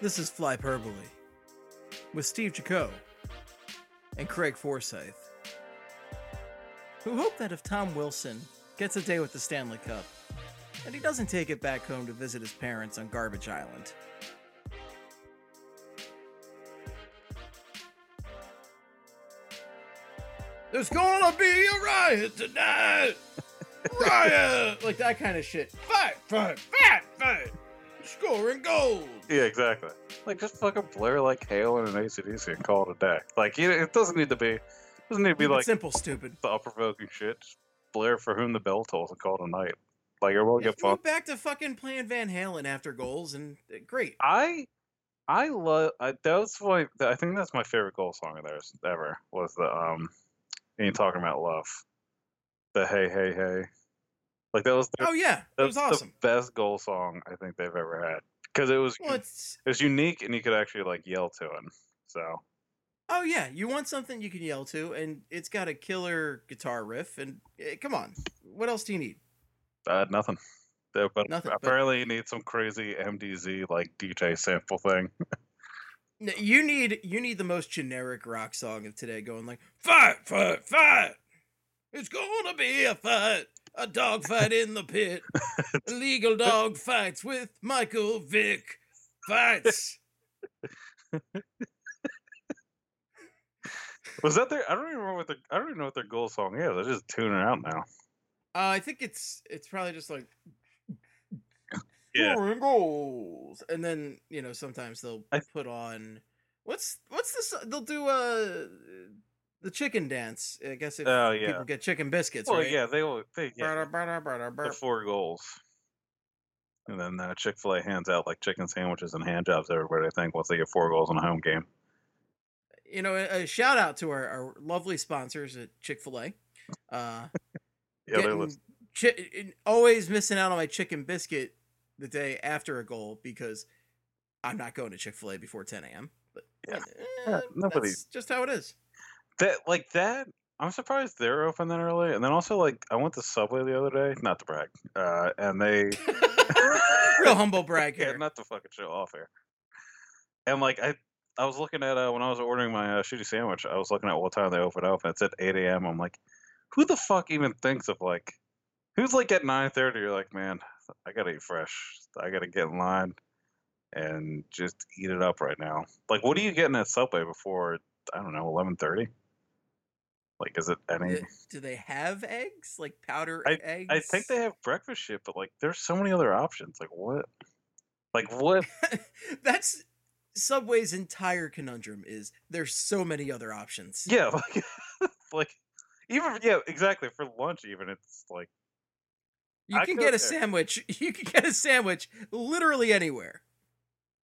This is Flyperbole with Steve Jaco and Craig Forsyth, who hope that if Tom Wilson gets a day with the Stanley Cup, that he doesn't take it back home to visit his parents on Garbage Island. There's gonna be a riot tonight! riot! Like that kind of shit. Fight, fight, fight, fight! Scoring goals! Yeah, exactly. Like just fucking blare like Hail and an ACDC and call it a day. Like you know, it doesn't need to be doesn't need to be Keep it like simple, stupid. thought provoking shit. Just blare for whom the bell tolls and call it a night. Like it will get fun. back to fucking playing Van Halen after goals, and uh, great. I I love I, that was my I think that's my favorite goal song of theirs ever was the um ain't talking about love. The hey hey hey. Like that was their, Oh yeah, that was awesome. the best goal song I think they've ever had. Because it was Well, it's it was unique and you could actually like yell to it. So oh yeah, you want something you can yell to, and it's got a killer guitar riff, and eh, come on, what else do you need? uh, nothing. But Nothing, but- apparently you need some crazy MDZ like DJ sample thing. N- You need you need the most generic rock song of today, going like fight, fight, fight. It's gonna be a fight, a dog fight in the pit. Illegal dog fights with Michael Vick. Fights. Was that their? I don't even remember what the. I don't even know what their goal song is. I just tune it out now. Uh, I think it's it's probably just like Yeah. scoring goals, and then you know sometimes they'll I- put on what's what's this? They'll do uh the chicken dance. I guess if Oh, yeah. people get chicken biscuits, Well, right? yeah, they will. They yeah, brr, brr, brr, the four goals. And then uh, Chick Fil A hands out like chicken sandwiches and hand jobs everybody. I think once they get four goals in a home game. You know, a, a shout out to our, our lovely sponsors at Chick Fil A. Uh, Yeah, chi- always missing out on my chicken biscuit the day after a goal because I'm not going to Chick Fil A before 10 a.m. But Yeah. eh, Yeah, nobody- that's just how it is. that like that. I'm surprised they're open that early. And then also like I went to Subway the other day, not to brag, uh, and they Real humble brag yeah, not to fucking show off here. And like I, I was looking at uh, when I was ordering my uh, shitty sandwich, I was looking at what time they open up, and it said 8 a.m. I'm like, who the fuck even thinks of like, who's like at 9:30? You're like, man, I gotta eat fresh. I gotta get in line and just eat it up right now. Like, what are you getting at Subway before? I don't know, 11:30. Like, is it any? Do they have eggs? Like powder I- eggs? I think they have breakfast shit, but like, there's so many other options. Like, what? Like, what? That's Subway's entire conundrum is there's so many other options. Yeah, like, like even yeah, exactly for lunch. Even it's like You I can get a there. sandwich. You can get a sandwich literally anywhere.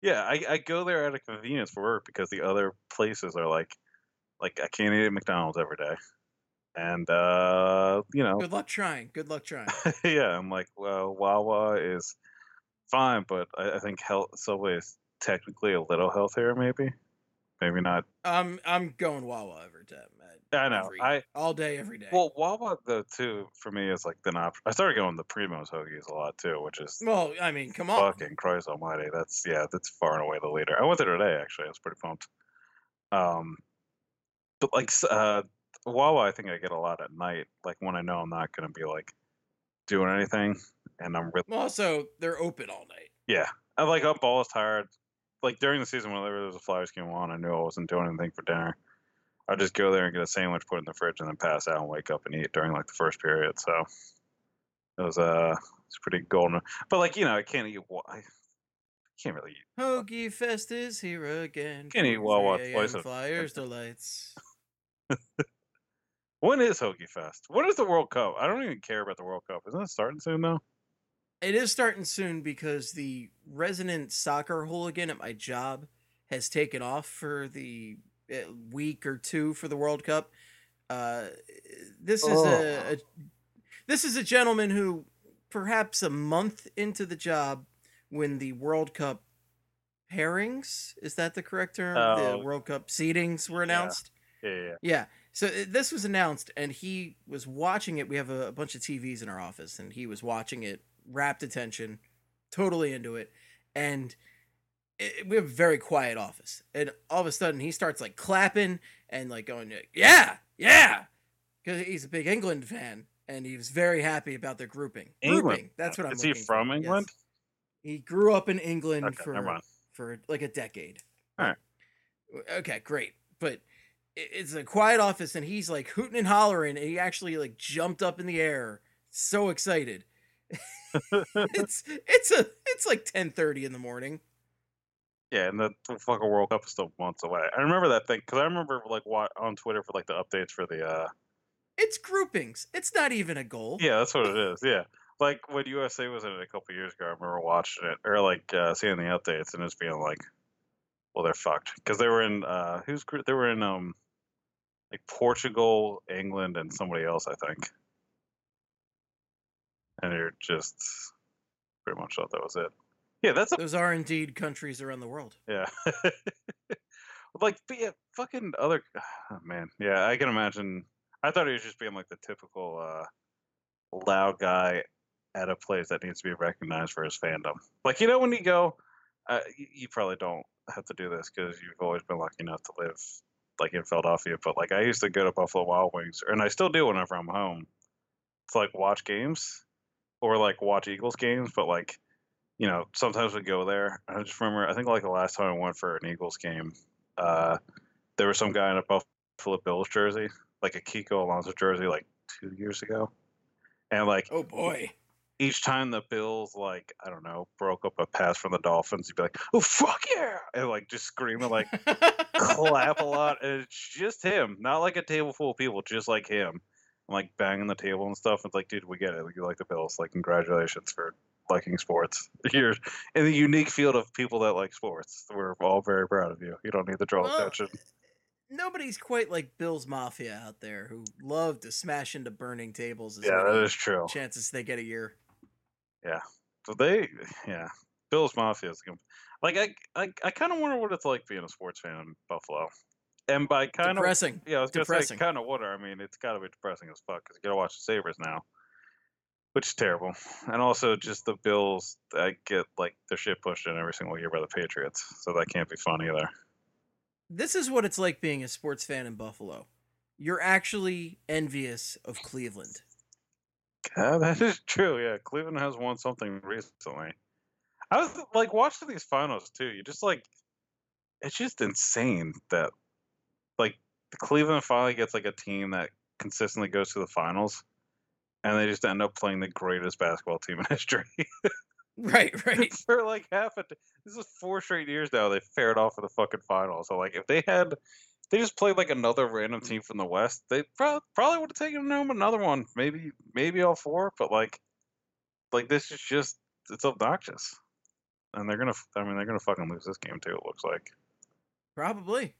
yeah, I, I go there at a convenience for work because the other places are like like I can't eat at McDonald's every day, and uh, you know, Good luck trying. Good luck trying. yeah, I'm like, well, Wawa is fine, but I, I think health Subway is technically a little healthier, maybe, maybe not. I'm I'm going Wawa every time. I know, Every- I all day, every day. well, Wawa though too for me is like the option. I started going the Primo's hoagies a lot too, which is Well, I mean, come on. Fucking Christ Almighty! That's yeah, that's far and away the leader. I went there today actually. I was pretty pumped. Um, but like uh, Wawa, I think I get a lot at night, like when I know I'm not gonna be like doing anything, and I'm really Also, they're open all night. yeah. I like up always tired. Like during the season, whenever there was a Flyers game on, I knew I wasn't doing anything for dinner. I'd just go there and get a sandwich, put it in the fridge, and then pass out and wake up and eat during like the first period. So it was uh, it's pretty golden. But like you know, I can't eat. wa- I can't really. eat. Hoagie Fest is here again. Can't eat 4 Wawa twice Flyers delights. When is Hoagie Fest? When is the World Cup? I don't even care about the World Cup. Isn't it starting soon though? It is starting soon because the resident soccer hooligan at my job has taken off for the week or two for the World Cup. Uh, this is a, a this is a gentleman who, perhaps a month into the job, when the World Cup pairings is that the correct term? Oh. the World Cup seedings were announced. Yeah, yeah. yeah. Yeah. So uh, this was announced, and he was watching it. We have a, a bunch of TVs in our office, and he was watching it, rapt attention, totally into it. And it, we have a very quiet office. And all of a sudden, he starts like clapping and like going, "Yeah, yeah," because he's a big England fan, and he was very happy about their grouping. England. Grouping. That's what I'm. Is he looking for. from Yes. England? He grew up in England Okay, for for like a decade. All right. Okay, great. But it's a quiet office, and he's like hooting and hollering, and he actually like jumped up in the air, so excited. it's it's a it's like ten thirty in the morning. Yeah, and the, the fucking World Cup is still months away. I remember that thing because I remember like what on Twitter for like the updates for the. uh It's groupings. It's not even a goal. Yeah, that's what it is. Yeah, like when USA was in it a couple years ago, I remember watching it or like uh, seeing the updates and just being like, "Well, they're fucked," because they were in uh who's group? They were in um like Portugal, England, and somebody else, I think. And you're just pretty much thought that was it. Yeah, that's a Those are indeed countries around the world. Yeah. like, yeah, fucking other oh, man. Yeah, I can imagine. I thought he was just being like the typical uh, loud guy at a place that needs to be recognized for his fandom. Like, you know, when you go, uh, you, you probably don't have to do this because you've always been lucky enough to live like in Philadelphia. But like, I used to go to Buffalo Wild Wings, and I still do whenever I'm home to like watch games or like watch Eagles games. But like, you know, sometimes we go there. I just remember, I think like the last time I went for an Eagles game, uh, there was some guy in a Buffalo Bills jersey, like a Kiko Alonso jersey, like two years ago. And like Oh boy. each time the Bills, like, I don't know, broke up a pass from the Dolphins, he'd be like, oh, fuck yeah. And like just screaming, like, clap a lot. And it's just him, not like a table full of people, just like him. And like banging the table and stuff. It's like, dude, we get it. You like the Bills. Like, congratulations for liking sports. You're in the unique field of people that like sports. We're all very proud of you. You don't need to draw Well, attention. Nobody's quite like Bill's Mafia out there who love to smash into burning tables. As Yeah, that is true. chances they get a year. Yeah. So they, yeah, Bills Mafia is like I, I, I kind of wonder what it's like being a sports fan in Buffalo. And by kind of Depressing. Yeah, I was gonna Depressing. say kind of wonder. I mean, it's got to be depressing as fuck because you gotta watch the Sabres now, which is terrible. And also just the Bills, I get like their shit pushed in every single year by the Patriots, so that can't be fun either. This is what it's like being a sports fan in Buffalo. You're actually envious of Cleveland. Yeah, that is true. Yeah, Cleveland has won something recently. I was like watching these finals too. You just like, it's just insane that like the Cleveland finally gets like a team that consistently goes to the finals, and they just end up playing the greatest basketball team in history. Right, right. for like half a. This is four straight years now. They fared off in the fucking final. So like, if they had, if they just played like another random team from the West, they pro- probably would have taken home another one. Maybe, maybe all four. But like, like this is just it's obnoxious, and they're gonna. I mean, they're gonna fucking lose this game too. It looks like. Probably.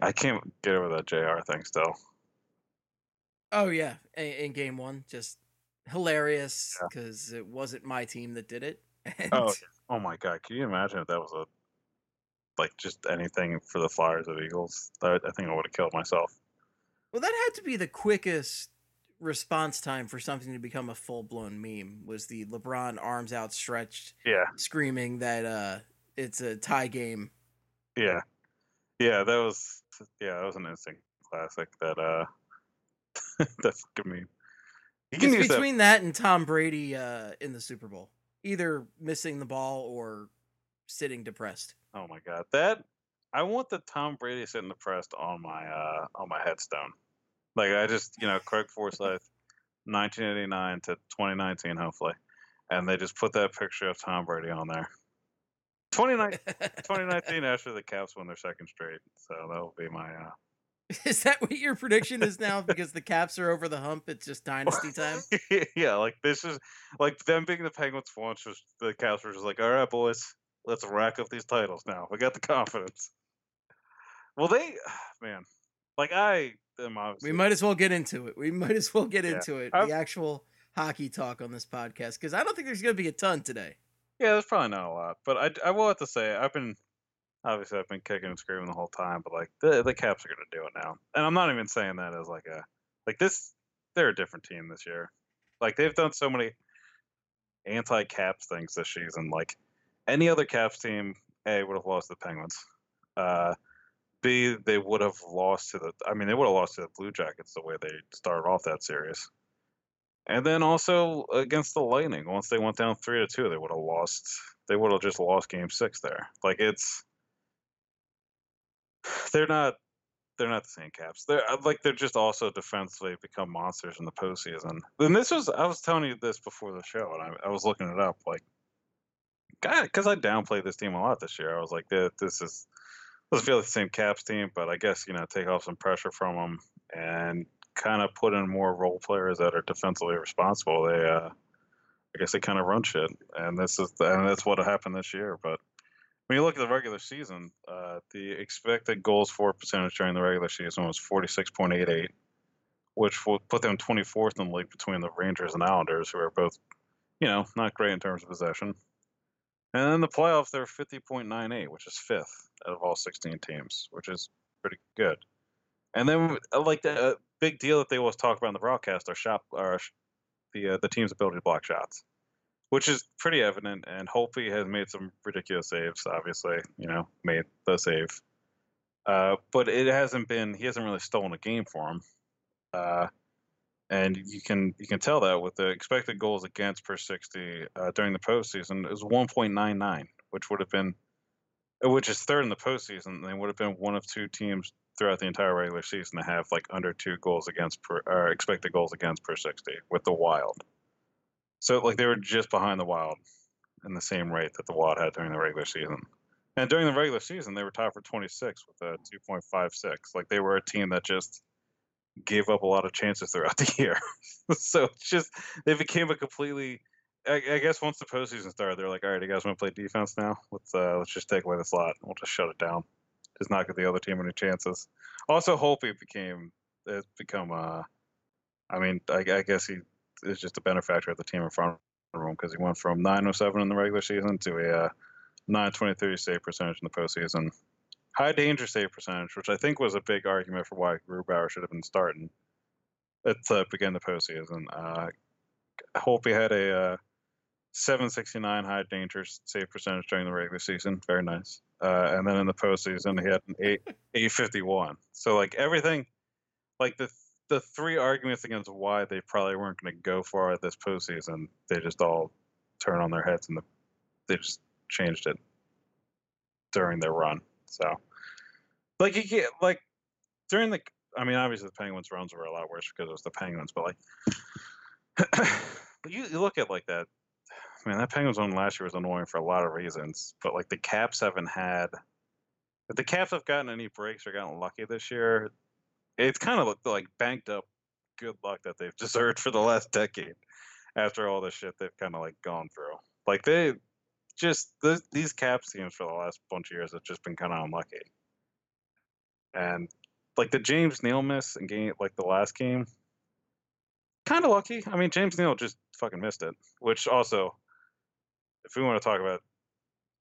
I can't get over that Jr. thing still. Oh yeah, in, in game one, just hilarious Yeah. because it wasn't my team that did it. And Oh, oh my god! Can you imagine if that was a like just anything for the Flyers of Eagles? I, I think I would have killed myself. well, that had to be the quickest response time for something to become a full blown meme. Was the LeBron arms outstretched, Yeah. screaming that uh it's a tie game. Yeah, yeah, that was yeah, that was an instant classic. That uh, that fucking meme. You can It's use that. between that and Tom Brady uh in the Super Bowl, either missing the ball or sitting depressed. Oh my god, that I want the Tom Brady sitting depressed on my uh on my headstone. Like I just you know Craig Forsyth, 1989 to 2019 hopefully, and they just put that picture of Tom Brady on there. 29 2019 after the Caps win their second straight. So that'll be my. Uh... Is that what your prediction is now? Because the Caps are over the hump, it's just dynasty time. yeah, like this is like them being the Penguins once was the Caps were just like, all right, boys, let's rack up these titles now. We got the confidence. Well, they, man, like I am obviously. We might as well get into it. We might as well get Yeah. into it. I've- The actual hockey talk on this podcast, because I don't think there's going to be a ton today. Yeah, there's probably not a lot, but I, I will have to say I've been obviously I've been kicking and screaming the whole time, but like the the Caps are gonna do it now, and I'm not even saying that as like a like this. They're a different team this year. Like they've done so many anti-Caps things this season. Like any other Caps team, a would have lost the Penguins. Uh, B they would have lost to the. I mean, they would have lost to the Blue Jackets the way they started off that series. And then also against the Lightning, once they went down three to two, they would have lost. They would have just lost Game Six there. Like it's, they're not, they're not the same Caps. They're uh, like they're just also defensively become monsters in the postseason. And this was, I was telling you this before the show, and I, I was looking it up. Like, God, because I downplayed this team a lot this year. I was like, this is doesn't feel like the same Caps team, but I guess you know take off some pressure from them and kind of put in more role players that are defensively responsible. They, uh, I guess, they kind of run shit, and this is and that's what happened this year. But when you look at the regular season, uh, the expected goals for percentage during the regular season was forty six point eight eight, which would put them twenty fourth in the league between the Rangers and Islanders, who are both, you know, not great in terms of possession. And in the playoffs, they're 50.98, which is fifth out of all 16 teams, which is pretty good. And then, uh, like the uh, big deal that they always talk about in the broadcast are shot, are the uh, the team's ability to block shots, which is pretty evident. And Holtby has made some ridiculous saves. Obviously, you know, made the save, uh, but it hasn't been. He hasn't really stolen a game for him. Uh, and you can you can tell that with the expected goals against per 60 uh, during the postseason is 1.99, which would have been, which is third in the postseason. They would have been one of two teams throughout the entire regular season to have like under two goals against per or expected goals against per 60 with the Wild. So like they were just behind the Wild in the same rate that the Wild had during the regular season. And during the regular season, they were tied for 26 with a 2.56. Like they were a team that just gave up a lot of chances throughout the year. so it's just they became a completely. I, I guess once the postseason started, they're like, "All right, you guys want to play defense now? Let's uh, let's just take away the slot. We'll just shut it down. Just not give the other team any chances." Also, Holtby became has become. Uh, I mean, I, I guess he is just a benefactor of the team in front of him because he went from 907 in the regular season to a uh, 923 save percentage in the postseason high danger save percentage, which I think was a big argument for why Grubauer should have been starting at the beginning of the postseason. Uh, Holtby had a uh, 769 high danger save percentage during the regular season. Very nice. Uh, and then in the postseason, he had an 8, 851. So, like, everything, like, the the three arguments against why they probably weren't going to go far this postseason, they just all turn on their heads and the, they just changed it during their run. So, like you get like during the, I mean, obviously the Penguins' runs were a lot worse because it was the Penguins, but like you, you look at like that, man, that Penguins run last year was annoying for a lot of reasons, but like the Caps haven't had, if the Caps have gotten any breaks or gotten lucky this year, it's kind of like banked up good luck that they've deserved for the last decade after all the shit they've kind of like gone through. Like they just th- these Caps teams for the last bunch of years have just been kind of unlucky. And like the James Neal miss in game like the last game, kind of lucky. I mean, James Neal just fucking missed it. Which also, if we want to talk about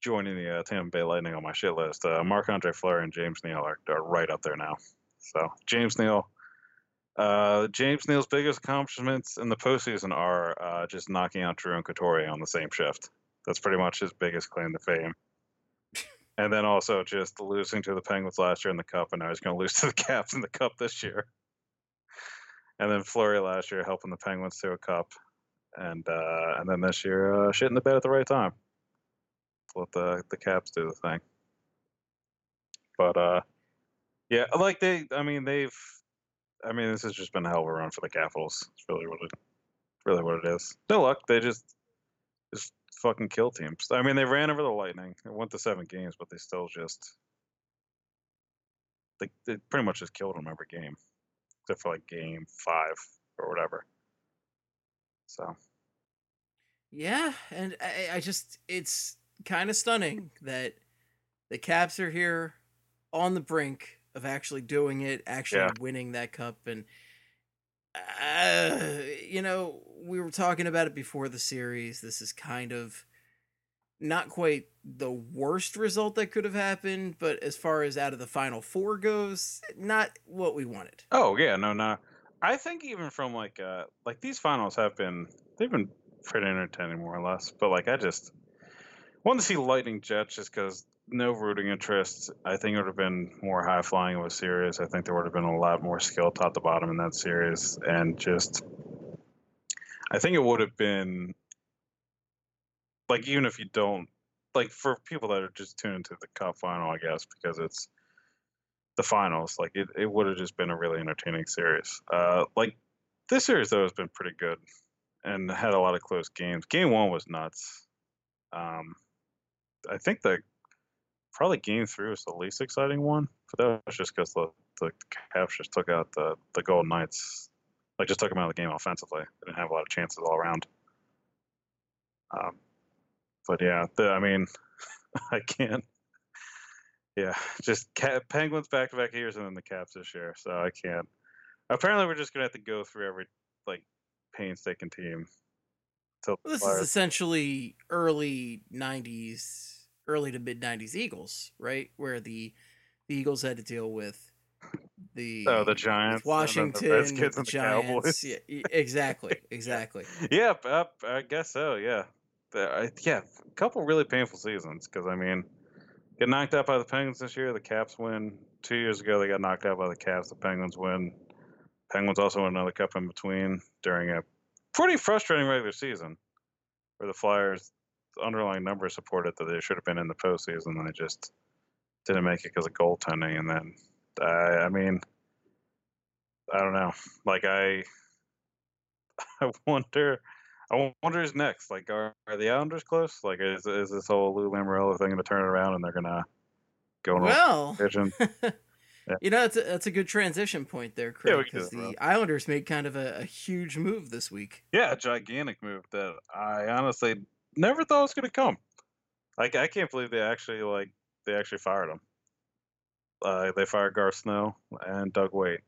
joining the uh, Tampa Bay Lightning on my shit list, uh, Marc Andre Fleury and James Neal are, are right up there now. So James Neal. Uh, James Neal's biggest accomplishments in the postseason are uh, just knocking out Drew and Couturier on the same shift. That's pretty much his biggest claim to fame. and then also just losing to the Penguins last year in the Cup, and now he's going to lose to the Caps in the Cup this year. And then Fleury last year helping the Penguins to a Cup, and uh, and then this year uh, shitting the bed at the right time. Let the the Caps do the thing. But uh, yeah, uh, like they, I mean they've, I mean this has just been a hell of a run for the Capitals. It's really what it, really what it is. No luck. They just just fucking kill teams. I mean, they ran over the Lightning. They went to seven games, but they still just they, they pretty much just killed them every game, except for like game five or whatever. So Yeah, and I, I just it's kind of stunning that the Caps are here on the brink of actually doing it, actually Yeah. winning that cup, and uh, you know we were talking about it before the series. This is kind of not quite the worst result that could have happened, but as far as out of the final four goes, not what we wanted. Oh yeah, no, no. I think even from like uh like these finals have been they've been pretty entertaining more or less. But like I just wanted to see Lightning Jets just because no rooting interest. I think it would have been more high flying of a series. I think there would have been a lot more skill top to bottom in that series, and just I think it would have been like even if you don't like for people that are just tuned to the cup final, I guess because it's the finals. Like it, it would have just been a really entertaining series. Uh, like this series though has been pretty good and had a lot of close games. Game one was nuts. Um, I think the probably game three was the least exciting one, but that was just because the the Caps just took out the the Golden Knights. Like just took them out of the game offensively. They didn't have a lot of chances all around. Um, but yeah, the, I mean, I can't yeah, just Ca- Penguins back to back years and then the Caps this year. So I can't. Apparently, we're just gonna have to go through every like painstaking team. Well, this is essentially early '90s, early to mid '90s Eagles, right? Where the the Eagles had to deal with the oh the Giants, and then the Washington, Redskins the and the Giants. Cowboys. Yeah, exactly, exactly. Yeah, uh, I guess so. Yeah, The- I- yeah, a couple really painful seasons because I mean, get knocked out by the Penguins this year. The Caps win. Two years ago, they got knocked out by the Caps. The Penguins win. Penguins also won another cup in between during a pretty frustrating regular season, where the Flyers' underlying numbers supported that they should have been in the postseason, and they just didn't make it because of goaltending. And then, I, I mean, I don't know. Like I, I wonder. I wonder who's next. Like, are, are the Islanders close? Like, is is this whole Lou Lamoriello thing going to turn it around and they're going to go in Well, division? you know that's a, that's a good transition point there, Yeah, Craig, we can do because that, the. Islanders made kind of a, a huge move this week. Yeah, a gigantic move that I honestly never thought it was going to come. Like, I can't believe they actually like they actually fired him. Uh, they fired Garth Snow and Doug Weight.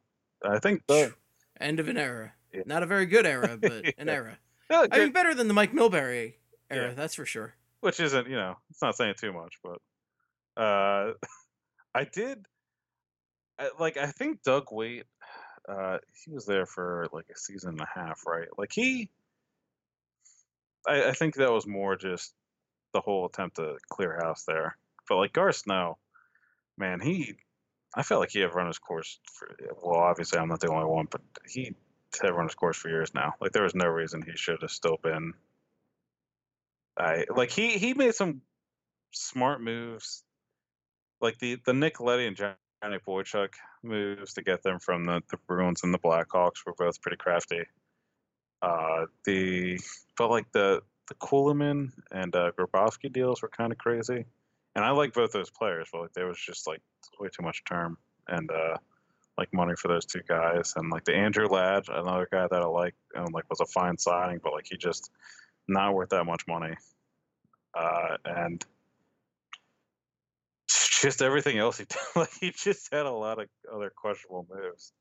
I think Doug. End of an era. Yeah. Not a very good era, but an Yeah. era. Yeah, I mean, better than the Mike Milbury era, Yeah. that's for sure. which isn't you know it's not saying too much but uh i did I, like i think doug Weight, uh he was there for like a season and a half right like he i, I think that was more just the whole attempt to clear house there. But like garth snow man he i felt like he had run his course for well obviously i'm not the only one but he had run his course for years now. Like there was no reason he should have still been I like he he made some smart moves, like the the Nick Leddy and Johnny Boychuk moves to get them from the the Bruins and the Blackhawks were both pretty crafty. Uh, the felt like the the Kulemin and uh, Grabovski deals were kind of crazy, and I like both those players, but like there was just like way too much term and uh like money for those two guys, and like the Andrew Ladd, another guy that I like, and like was a fine signing, but like he just not worth that much money. Uh, and just everything else he did, like he just had a lot of other questionable moves.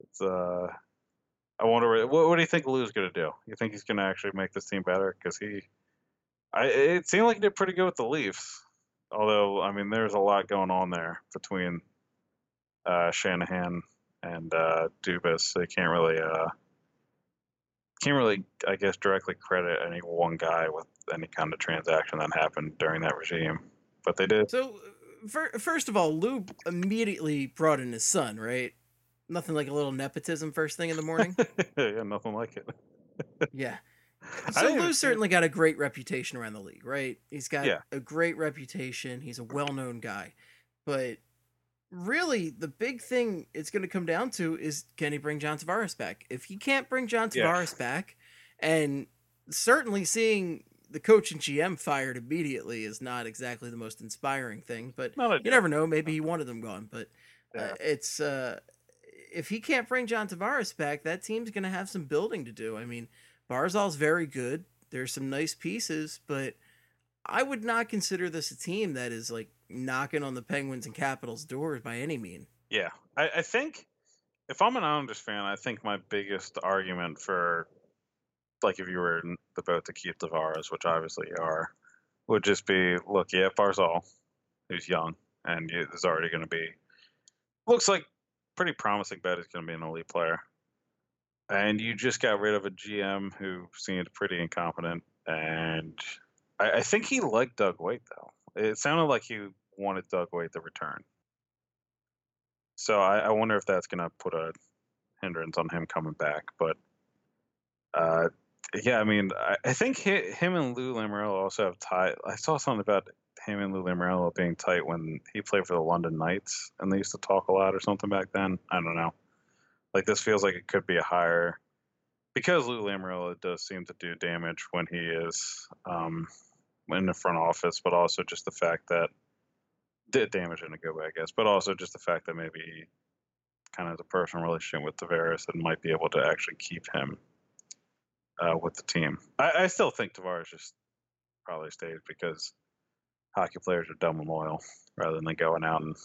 It's uh, I wonder what, what do you think Lou's gonna do? You think he's gonna actually make this team better? Because he, I it seemed like he did pretty good with the Leafs. Although I mean, there's a lot going on there between uh, Shanahan and uh, Dubas. They can't really uh, can't really, I guess, directly credit any one guy with any kind of transaction that happened during that regime. But they did. So, fir- first of all, Lou immediately brought in his son, right? Nothing like a little nepotism first thing in the morning. yeah, nothing like it. yeah. So didn't even Lou's see- certainly got a great reputation around the league, right? He's got Yeah. a great reputation. He's a well-known guy. But really, the big thing it's going to come down to is can he bring John Tavares back? If he can't bring John Yeah. Tavares back, and certainly seeing the coach and GM fired immediately is not exactly the most inspiring thing. But you never know. Maybe he wanted them gone. But Yeah. uh, it's uh, if he can't bring John Tavares back, that team's going to have some building to do. I mean, Barzal's very good. There's some nice pieces, but I would not consider this a team that is like knocking on the Penguins and Capitals doors by any mean. Yeah, I, I think if I'm an Islanders fan, I think my biggest argument for, like, if you were the boat to keep Tavares, which obviously you are, would just be look, yeah, Barzal, who's young and is already going to be, looks like pretty promising bet he's going to be an elite player. And you just got rid of a GM who seemed pretty incompetent. And I, I think he liked Doug Weight, though. It sounded like he wanted Doug Weight to return. So I, I wonder if that's going to put a hindrance on him coming back. But uh, yeah, I mean, I, I think hi, him and Lou Lamoriello also have tight. I saw something about him and Lou Lamoriello being tight when he played for the London Knights, and they used to talk a lot or something back then. I don't know. Like this feels like it could be a higher because Lou Lamoriello does seem to do damage when he is um, in the front office, but also just the fact that did damage in a good way, I guess, but also just the fact that maybe kind of the personal relationship with Tavares and might be able to actually keep him uh, with the team. I, I still think Tavares just probably stays because hockey players are dumb and loyal rather than going out and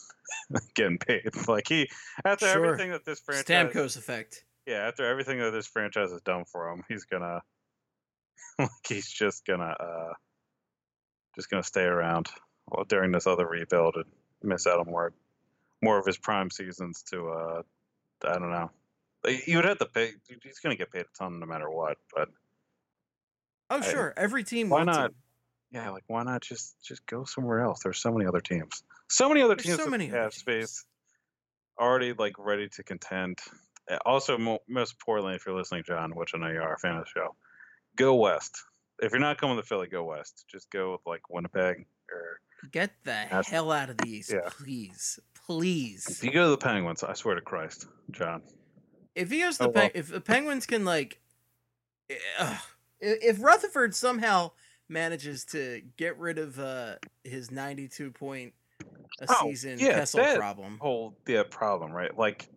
getting paid. Like he, after Sure. everything that this franchise, Stamkos effect. yeah, after everything that this franchise has done for him, he's gonna, like, he's just gonna, uh, just gonna stay around during this other rebuild and miss out on more, more of his prime seasons to, uh, I don't know. You would have to pay. He's gonna get paid a ton no matter what. But Oh, I- sure. Every team why not? him. Yeah, like why not just just go somewhere else? There's so many other teams. So many other There's teams so that many have space already like ready to contend. Uh, Also, mo- most importantly, if you're listening, John, which I know you are a fan of the show, go west. If you're not coming to Philly, go west. Just go with like Winnipeg or Get the That's- hell out of the East, yeah. please, please. if you go to the Penguins, I swear to Christ, John. If he goes to Oh, the Pen- well. if the Penguins can like, ugh, if Rutherford somehow manages to get rid of uh, his ninety-two point a Oh, season yeah, Kessel that- problem, Whole yeah problem, right? Like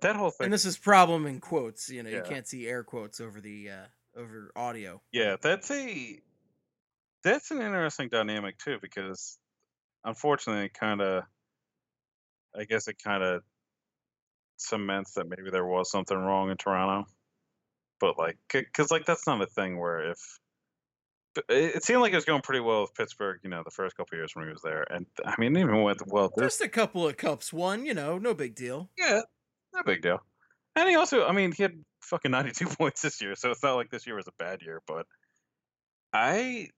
that whole thing. and this is problem in quotes. You know, you can't see air quotes over the uh, over audio. Yeah, that's a that's an interesting dynamic too because unfortunately it kind of I guess it kind of cements that maybe there was something wrong in Toronto. But like cuz like that's not a thing where if it seemed like it was going pretty well with Pittsburgh, you know, the first couple of years when he was there. And I mean even with well Just a couple of cups won. You know, no big deal. yeah, no big deal. And he also, I mean, he had fucking 92 points this year, so it's not like this year was a bad year, but I,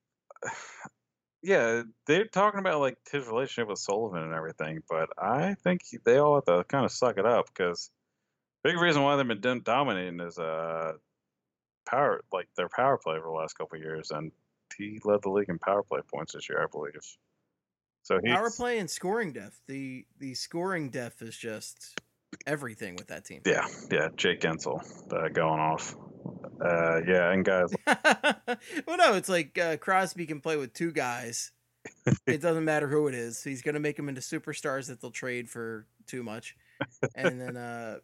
yeah, they're talking about like his relationship with Sullivan and everything, but I think they all have to kind of suck it up because big reason why they've been dominating is uh power, like their power play over the last couple of years, and he led the league in power play points this year, I believe. So he's Power play and scoring depth. The the scoring depth is just everything with that team. Yeah, yeah, Jake Guentzel uh, going off. Uh, yeah, and guys, well, no, it's like uh, Crosby can play with two guys. it doesn't matter who it is. He's going to make them into superstars that they'll trade for too much. And then uh,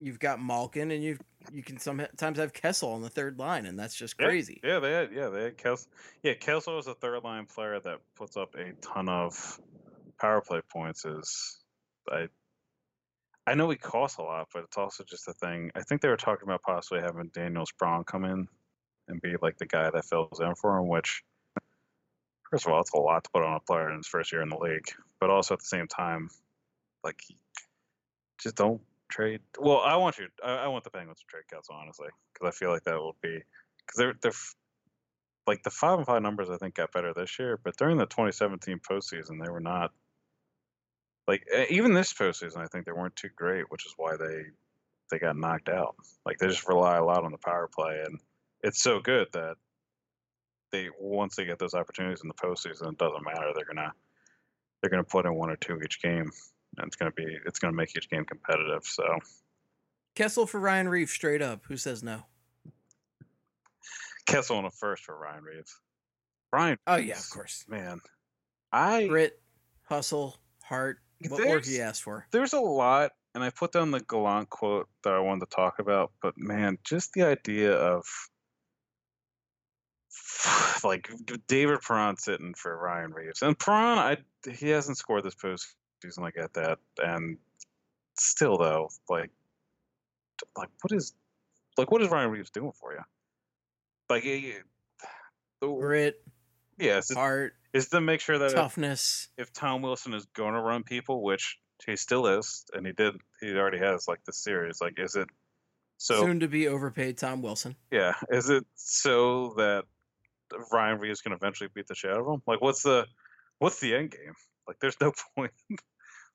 you've got Malkin, and you you can sometimes have Kessel on the third line, and that's just crazy. Yeah, they had yeah they had Kels. Yeah, Kessel is a third line player that puts up a ton of power play points. Is I I know he costs a lot, but it's also just a thing. I think they were talking about possibly having Daniel Sprong come in and be like the guy that fills in for him. Which, first of all, it's a lot to put on a player in his first year in the league, but also at the same time, like just don't trade. Well, I want you. I, I want the Penguins to trade Kelso honestly, because I feel like that will be because they're they're like the five and five numbers I think got better this year, but during the 2017 postseason they were not like even this postseason I think they weren't too great, which is why they they got knocked out. Like they just rely a lot on the power play, and it's so good that they once they get those opportunities in the postseason, it doesn't matter. They're gonna they're gonna put in one or two each game, and it's gonna be it's gonna make each game competitive. So Kessel for Ryan Reaves, straight up. Who says no? Kessel in a first for Ryan Reaves. Ryan. Oh yeah, of course. Man, I Grit, hustle, heart. What more do you ask for? there's a lot, and I put down the Gallant quote that I wanted to talk about, but man, just the idea of like David Perron sitting for Ryan Reaves, and Perron, I he hasn't scored this postseason. I get that, and still though, like, like what is, like what is Ryan Reaves doing for you? Like, he- the- Grit, yeah, it's, heart, it's to make sure that toughness. if Tom Wilson is going to run people, which he still is, and he did, he already has like the series. Like, is it so? Soon to be overpaid Tom Wilson. Yeah, is it so that Ryan Reaves can eventually beat the shit out of him? Like, what's the what's the end game? Like, there's no point.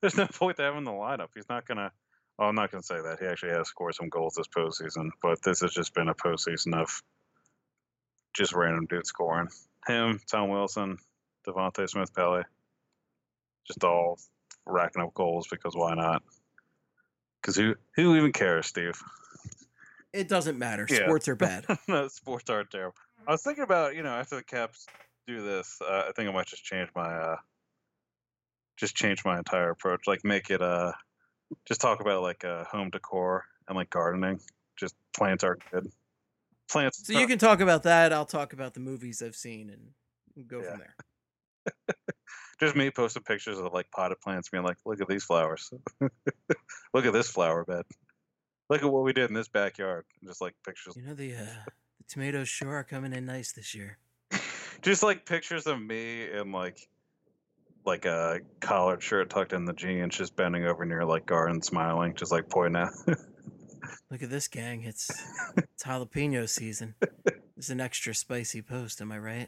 there's no point to having the lineup. He's not gonna. Oh, I'm not gonna say that. He actually has scored some goals this postseason, but this has just been a postseason of just random dudes scoring. Him, Tom Wilson, Devante Smith, Pelly, just all racking up goals because why not? Because who who even cares, Steve? It doesn't matter. Yeah. Sports are bad. no, sports aren't terrible. I was thinking about, you know, after the Caps do this, uh, I think I might just change my, uh, just change my entire approach. Like make it, uh, just talk about like uh, home decor and like gardening. Just plants are good. Plants. So you can talk about that. I'll talk about the movies I've seen and go Yeah. from there. just me posting pictures of like potted plants, being like, "Look at these flowers. Look at this flower bed. Look at what we did in this backyard." And just like pictures, You know the uh, the tomatoes sure are coming in nice this year. just like pictures of me and like like a collared shirt tucked in the jeans, just bending over near like garden, smiling, just like pointing at. Look at this gang. It's it's jalapeno season. It's an extra spicy post. Am I right?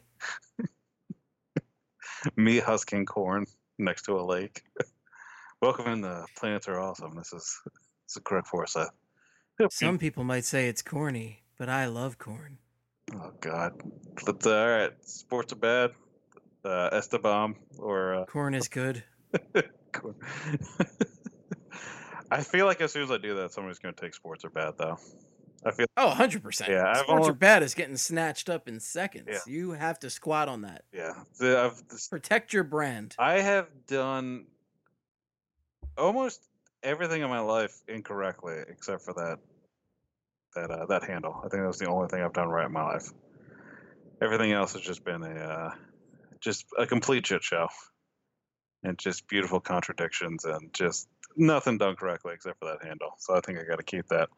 me husking corn next to a lake. Welcome in the plants are awesome. This is this is Greg Forsyth. Some people might say it's corny, but I love corn. Oh God. But, uh, all right, sports are bad. Uh, Esteban or uh, Corn is good. Cor- I feel like as soon as I do that, somebody's going to take sports are bad though. I feel Oh, 100%. Yeah, I've Sports only- are bad is getting snatched up in seconds. Yeah. You have to squat on that. yeah. I've, Protect your brand. I have done almost everything in my life incorrectly except for that that uh, that handle. I think that was the only thing I've done right in my life. Everything else has just been a uh, just a complete shit show, and just beautiful contradictions and just nothing done correctly except for that handle. So I think I got to keep that.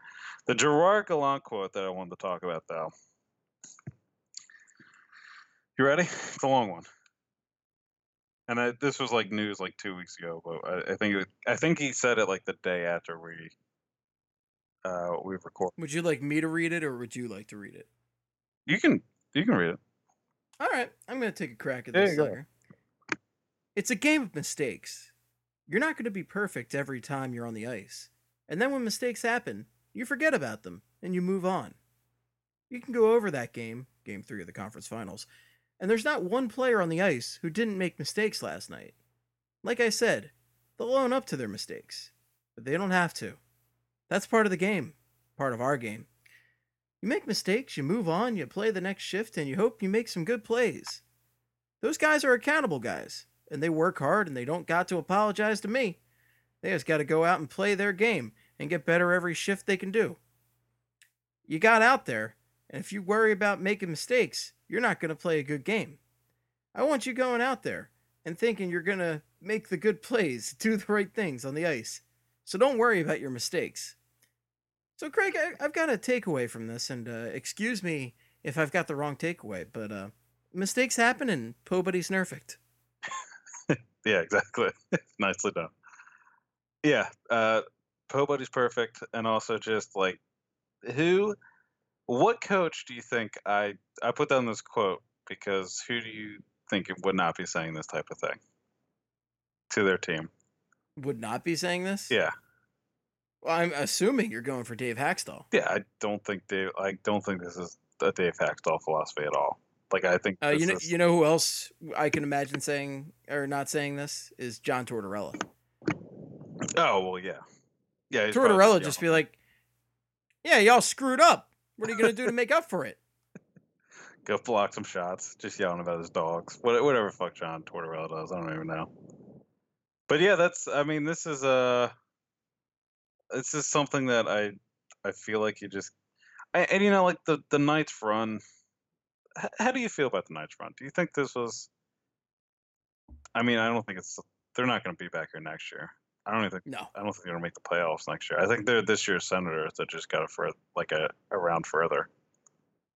The Gerard Gallant quote that I wanted to talk about though. You ready? It's a long one. And I, this was like news like two weeks ago, but I, I think it, I think he said it like the day after we uh we recorded. Would you like me to read it or would you like to read it? You can you can read it. All right, I'm going to take a crack at There this go. It's a game of mistakes. You're not going to be perfect every time you're on the ice. And then when mistakes happen, you forget about them and you move on. You can go over that game, game three of the conference finals, and there's not one player on the ice who didn't make mistakes last night. Like I said, they'll own up to their mistakes, but they don't have to. That's part of the game, part of our game. You make mistakes, you move on, you play the next shift, and you hope you make some good plays. Those guys are accountable guys, and they work hard and they don't got to apologize to me. They just got to go out and play their game and get better every shift they can do. You got out there, and if you worry about making mistakes, you're not going to play a good game. I want you going out there and thinking you're going to make the good plays, do the right things on the ice. So don't worry about your mistakes. So, Craig, I, I've got a takeaway from this, and uh, excuse me if I've got the wrong takeaway, but uh, mistakes happen and nobody's nerfed. Yeah, exactly. Nicely done. Yeah, uh Pobody's perfect and also just like who what coach do you think I I put down this quote because who do you think would not be saying this type of thing to their team? Would not be saying this? Yeah. Well, I'm assuming you're going for Dave Hakstol. Yeah, I don't think Dave. I don't think this is a Dave Hakstol philosophy at all. Like I think Uh, you know, is- you know who else I can imagine saying or not saying this is John Tortorella. Oh well, yeah, yeah. Tortorella just be like, "Yeah, y'all screwed up. What are you gonna do to make up for it?" go block some shots, just yelling about his dogs. What, whatever fuck John Tortorella does, I don't even know. But yeah, that's. I mean, this is a. This just something that I, I feel like you just, and, and you know, like the the Knights run. h- How do you feel about the Knights run? Do you think this was? I mean, I don't think it's. They're not going to be back here next year. I don't even think. No. I don't think they're going to make the playoffs next year. I think they're this year's Senators that just got a fur like a, a round further.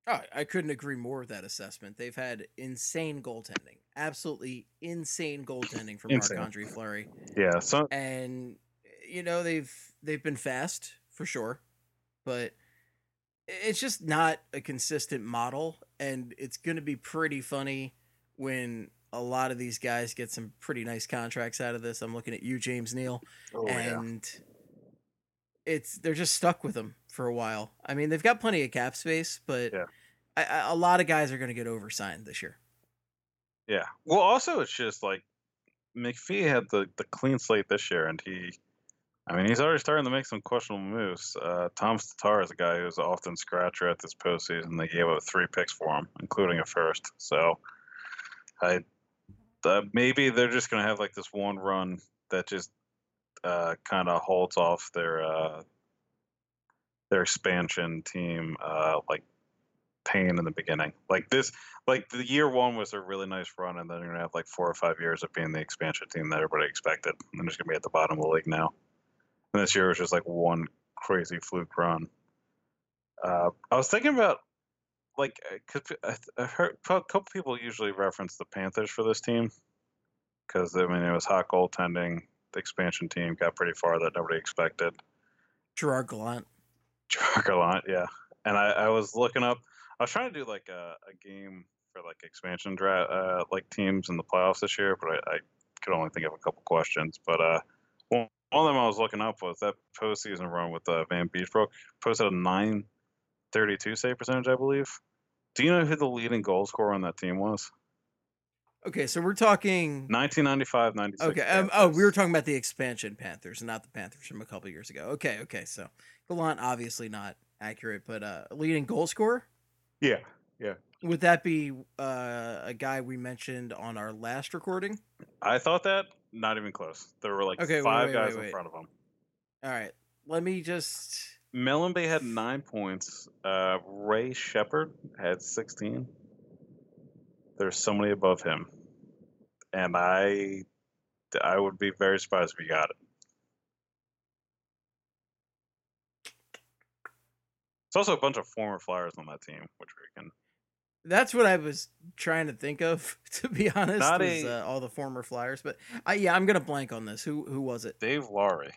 Oh, I couldn't agree more with that assessment. They've had insane goaltending, absolutely insane goaltending from Marc Andre Fleury, Yeah. So and you know they've they've been fast for sure, but it's just not a consistent model, and it's going to be pretty funny when a lot of these guys get some pretty nice contracts out of this. I'm looking at you, James Neal oh, and it's they're just stuck with them for a while. I mean, they've got plenty of cap space, but Yeah. I, I, a lot of guys are going to get oversigned this year. Yeah. Well, also it's just like McPhee had the the clean slate this year, and he, I mean, he's already starting to make some questionable moves. Uh, Tom Tatar is a guy who's often scratcher at this postseason. They gave up three picks for him, including a first. So, I uh, maybe they're just gonna have like this one run that just uh, kind of holds off their uh, their expansion team, uh, like pain in the beginning. Like this, like the year one was a really nice run, and then you're gonna have like four or five years of being the expansion team that everybody expected. And they're just gonna be at the bottom of the league now. And this year was just like one crazy fluke run. Uh, I was thinking about like I, I heard a couple people usually reference the Panthers for this team because I mean it was hot goaltending. The expansion team got pretty far that nobody expected. Gerard Gallant. Chocolat, yeah. And I, I was looking up. I was trying to do like a, a game for like expansion draft, uh, like teams in the playoffs this year, but I, I could only think of a couple questions. But uh, one, one of them I was looking up was that postseason run with uh, Vanbiesbrouck posted a nine thirty two save percentage, I believe. Do you know who the leading goal scorer on that team was? Okay, so we're talking. 1995 96. Okay, um, oh, we were talking about the expansion Panthers, not the Panthers from a couple years ago. Okay, okay, so Gallant obviously not accurate, but uh, leading goal scorer. Yeah, yeah. Would that be uh, a guy we mentioned on our last recording? I thought that. Not even close. There were like Okay, five wait, guys wait, in front of him. All right, let me just. Mellanby had nine points. Uh, Ray Sheppard had 16. There's somebody above him. And I I would be very surprised if he got it. It's also a bunch of former Flyers on that team, which we can. That's what I was trying to think of, to be honest. Not was, a- uh, all the former Flyers, but I, yeah, I'm gonna blank on this. Who who was it? Dave Lowry.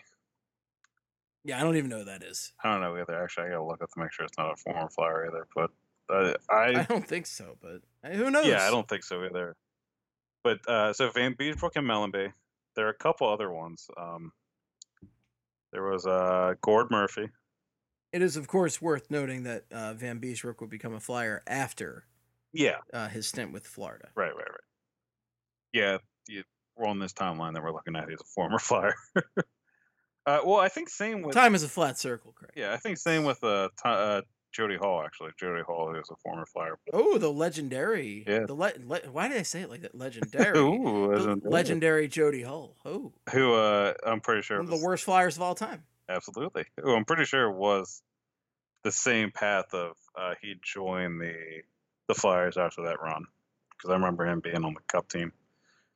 Yeah, I don't even know who that is. I don't know either. Actually, I gotta look up to make sure it's not a former Flyer either. But uh, I I don't think so, but uh, who knows? Yeah, I don't think so either. But uh, so Vanbiesbrouck and Mellanby. There are a couple other ones. Um, there was uh, Gord Murphy. It is, of course, worth noting that uh, Vanbiesbrouck would become a Flyer after Yeah, uh, his stint with Florida. right, right, right. Yeah, we're on this timeline that we're looking at. He's a former Flyer. uh, well, I think same with Time is a flat circle, Craig. yeah, I think same with uh, Ti- uh, Jody Hull actually. Jody Hull, who's a former Flyer. Oh, the legendary. Yeah. The le- le- why did I say it like that? Legendary. Ooh, The legendary Jody Hull. Oh, Who uh, I'm pretty sure one of the worst Flyers of all time. Absolutely. Who I'm pretty sure was the same path of uh, he joined the the Flyers after that run because I remember him being on the Cup team,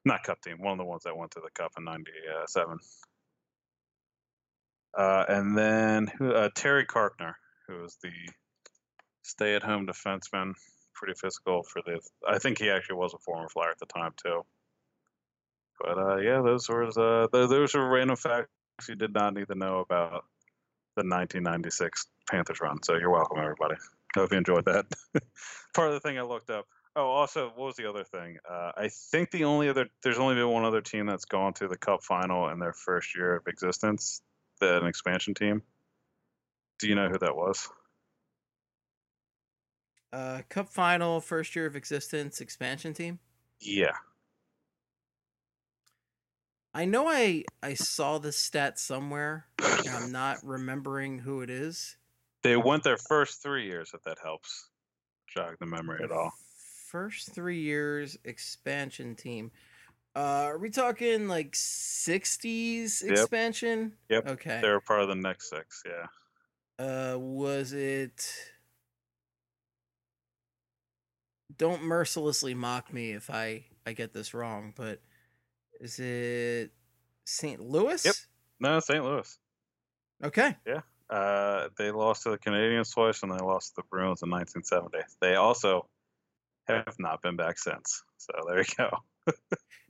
not Cup team, one of the ones that went to the Cup in '97. Uh, and then uh, Terry Carkner, who was the stay-at-home defenseman, pretty physical for the. I think he actually was a former Flyer at the time too. But uh, yeah, those were uh, th- those were random facts you did not need to know about the 1996 Panthers run. So you're welcome, everybody. Hope you enjoyed that. Part of the thing I looked up. Oh, also, what was the other thing? Uh, I think the only other there's only been one other team that's gone to the Cup final in their first year of existence, the, an expansion team. Do you know who that was? Uh, Cup final, first year of existence, expansion team. Yeah, I know I I saw this stat somewhere. I'm not remembering who it is. They went their first three years. If that helps. jog the memory at all. First three years expansion team. Uh, are we talking like '60s Yep. expansion? Yep. Okay. They were part of the next six. Yeah. Uh, was it? Don't mercilessly mock me if I I get this wrong, but is it St. Louis? Yep. No, St. Louis. Okay. Uh, they lost to the Canadiens twice, and they lost to the Bruins in 1970. They also have not been back since. So there you go.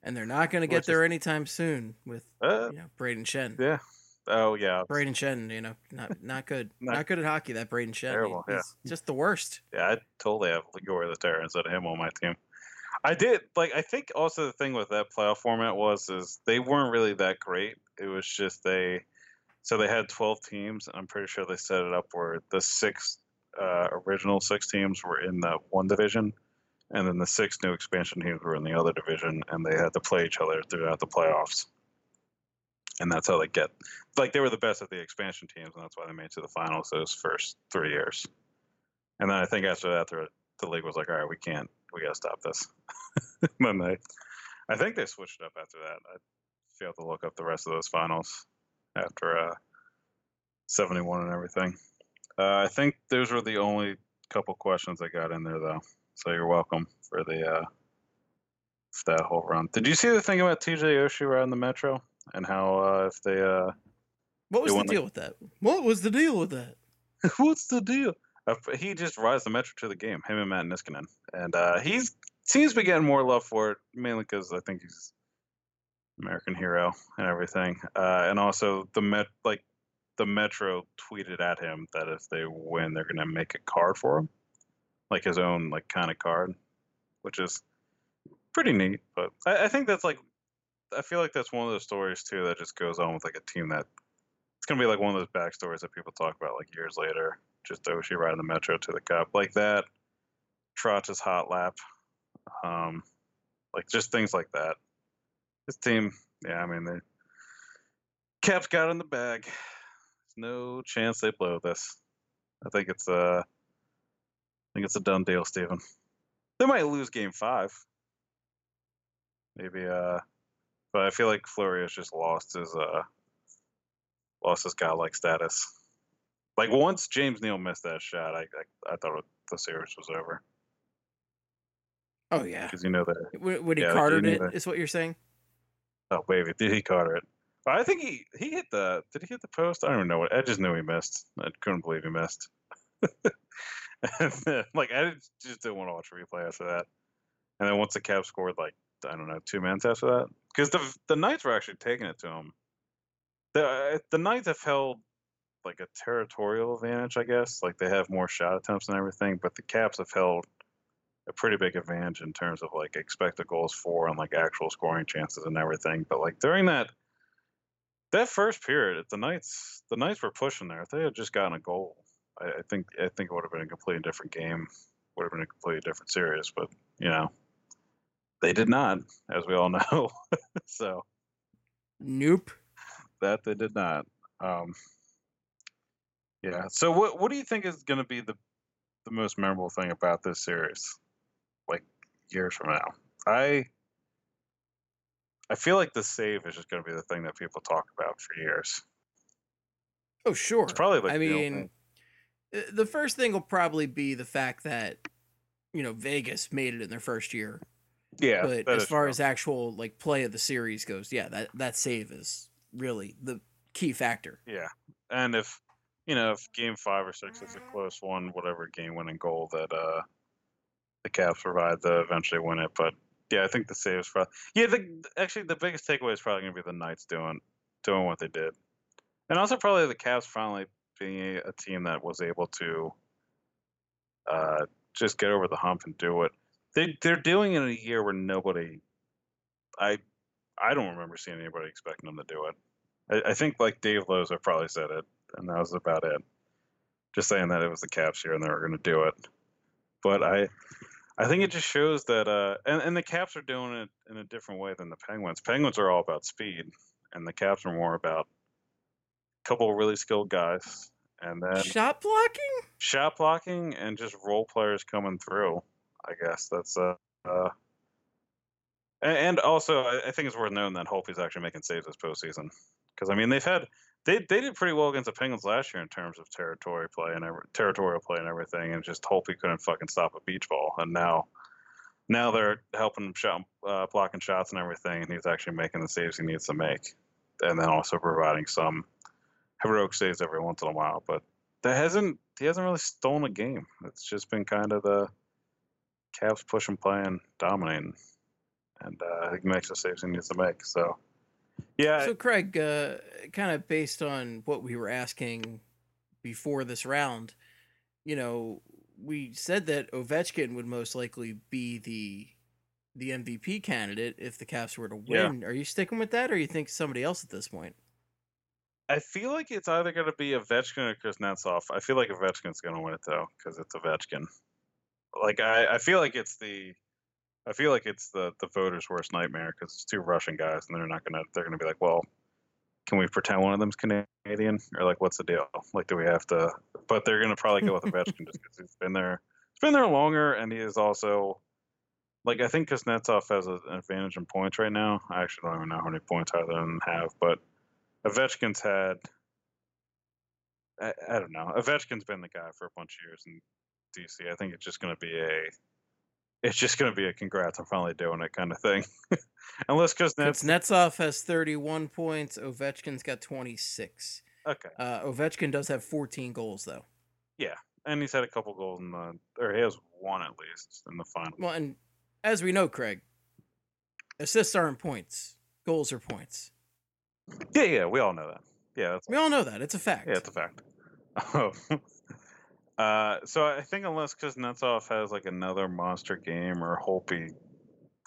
And they're not going to get Which is- there anytime soon with Uh, you know Brayden Schenn. yeah. Oh yeah. Brayden Schenn, you know, not not good, Not- not, good at hockey. That Brayden Schenn, He- Terrible, yeah. he's just the worst. Yeah, I totally have Igor the Terror instead of him on my team. I did like I think also the thing with that playoff format was is they weren't really that great. It was just they so they had twelve teams. And I'm pretty sure they set it up where the six uh, original six teams were in the one division, and then the six new expansion teams were in the other division, and they had to play each other throughout the playoffs. And that's how they get like they were the best of the expansion teams, and that's why they made it to the finals those first three years. And then I think after that, the, league was like, all right, we can't, we got to stop this. then they, I think they switched it up after that. I failed to look up the rest of those finals after uh, 71 and everything. Uh, I think those were the only couple questions I got in there, though. So you're welcome for the uh, that whole run. Did you see the thing about TJ Oshie riding the Metro and how uh, if they uh, What was the deal with that? What was the deal with that? What's the deal? Uh, he just rides the Metro to the game, him and Matt Niskanen, and uh, he seems to be getting more love for it, mainly because I think he's American hero and everything, uh, and also the Met like the Metro tweeted at him that if they win, they're gonna make a card for him, like his own like kind of card, which is pretty neat. But I, I think that's like I feel like that's one of those stories too that just goes on with like a team that it's gonna be like one of those backstories that people talk about like years later. Just Oshie riding the metro to the cup like that. Trotch's hot lap, um, like just things like that. This team, yeah, I mean, they Caps got in the bag. There's no chance they blow this. I think it's a, I think it's a done deal, Steven. They might lose Game Five. Maybe, uh, but I feel like Fleury has just lost his uh lost his godlike status. Like once James Neal missed that shot, I I, I thought the series was over Oh yeah. because you know that. When he Yeah, carted you it, is what you're saying? Oh baby, did he Carter it? I think he he hit the did he hit the post? I don't even know what. I just knew he missed. I couldn't believe he missed. then, like I just didn't want to watch a replay after that. And then once the Caps scored, like I don't know, two minutes after that, because the the Knights were actually taking it to him. The uh, the Knights have held like a territorial advantage, I guess. Like they have more shot attempts and everything, but the Caps have held a pretty big advantage in terms of like expected goals for and like actual scoring chances and everything. But like during that that first period, if the Knights the Knights were pushing there. If they had just gotten a goal, I, I think I think it would have been a completely different game. Would have been a completely different series. But you know, they did not, as we all know. so Nope. that they did not. Um, yeah. So what what do you think is going to be the the most memorable thing about this series, years from now? I I feel like the save is just going to be the thing that people talk about for years. Oh sure. It's probably like I mean, the first thing will probably be the fact that you know Vegas made it in their first year. yeah. but as far true. as actual like play of the series goes, yeah, that that save is really the key factor. yeah, and if you know if Game Five or Six is a close one, whatever game-winning goal that uh the Caps provide to eventually win it, but yeah, I think the save is probably yeah. The actually the biggest takeaway is probably going to be the Knights doing doing what they did, and also probably the Caps finally being a, a team that was able to uh, just get over the hump and do it. They they're doing it in a year where nobody, I I don't remember seeing anybody expecting them to do it. I, I think like Dave Loza probably said it, and that was about it. Just saying that it was the Caps here and they were going to do it, but I I think it just shows that, uh, and, and the Caps are doing it in a different way than the Penguins. Penguins are all about speed, and the Caps are more about a couple of really skilled guys, and then Shot blocking? shot blocking and just role players coming through. I guess that's uh, uh and, and also I, I think it's worth noting that Holtby's actually making saves this postseason because I mean they've had they they did pretty well against the Penguins last year in terms of territory play and every, territorial play and everything, and just Holtby couldn't fucking stop a beach ball, and now now they're helping him shot uh, blocking shots and everything, and he's actually making the saves he needs to make, and then also providing some heroic saves every once in a while, but that hasn't he hasn't really stolen a game. It's just been kind of the Caps pushing, playing, dominating, and uh, he makes the saves he needs to make. So, yeah. So, Craig, uh, kind of based on what we were asking before this round, you know, we said that Ovechkin would most likely be the the MVP candidate if the Caps were to win. Yeah. Are you sticking with that, or you think somebody else at this point? I feel like it's either going to be Ovechkin or Kuznetsov. I feel like Ovechkin's going to win it though because it's Ovechkin. Like I, I feel like it's the, I feel like it's the the voters' worst nightmare because it's two Russian guys and they're not gonna they're gonna be like, well, can we pretend one of them's Canadian or like what's the deal? Like, do we have to? But they're gonna probably go with Ovechkin just because he's been there, he's been there longer, and he is also. Like I think Kuznetsov has an advantage in points right now. I actually don't even know how many points either of them have, but Ovechkin's had. I, I, don't know. Ovechkin's been the guy for a bunch of years in DC. I think it's just going to be a. It's just going to be a congrats, I'm finally doing it kind of thing. Unless Kuznetsov... Kuznetsov has 31 points. Ovechkin's got 26. Okay. Uh, Ovechkin does have 14 goals, though. Yeah. And he's had a couple goals in the. Or he has one at least in the final. Well, and as we know, Craig, assists aren't points, goals are points. Yeah, yeah, we all know that. Yeah, we all know that. It's a fact. Yeah, it's a fact. uh, so I think unless Kuznetsov has like another monster game or Holtby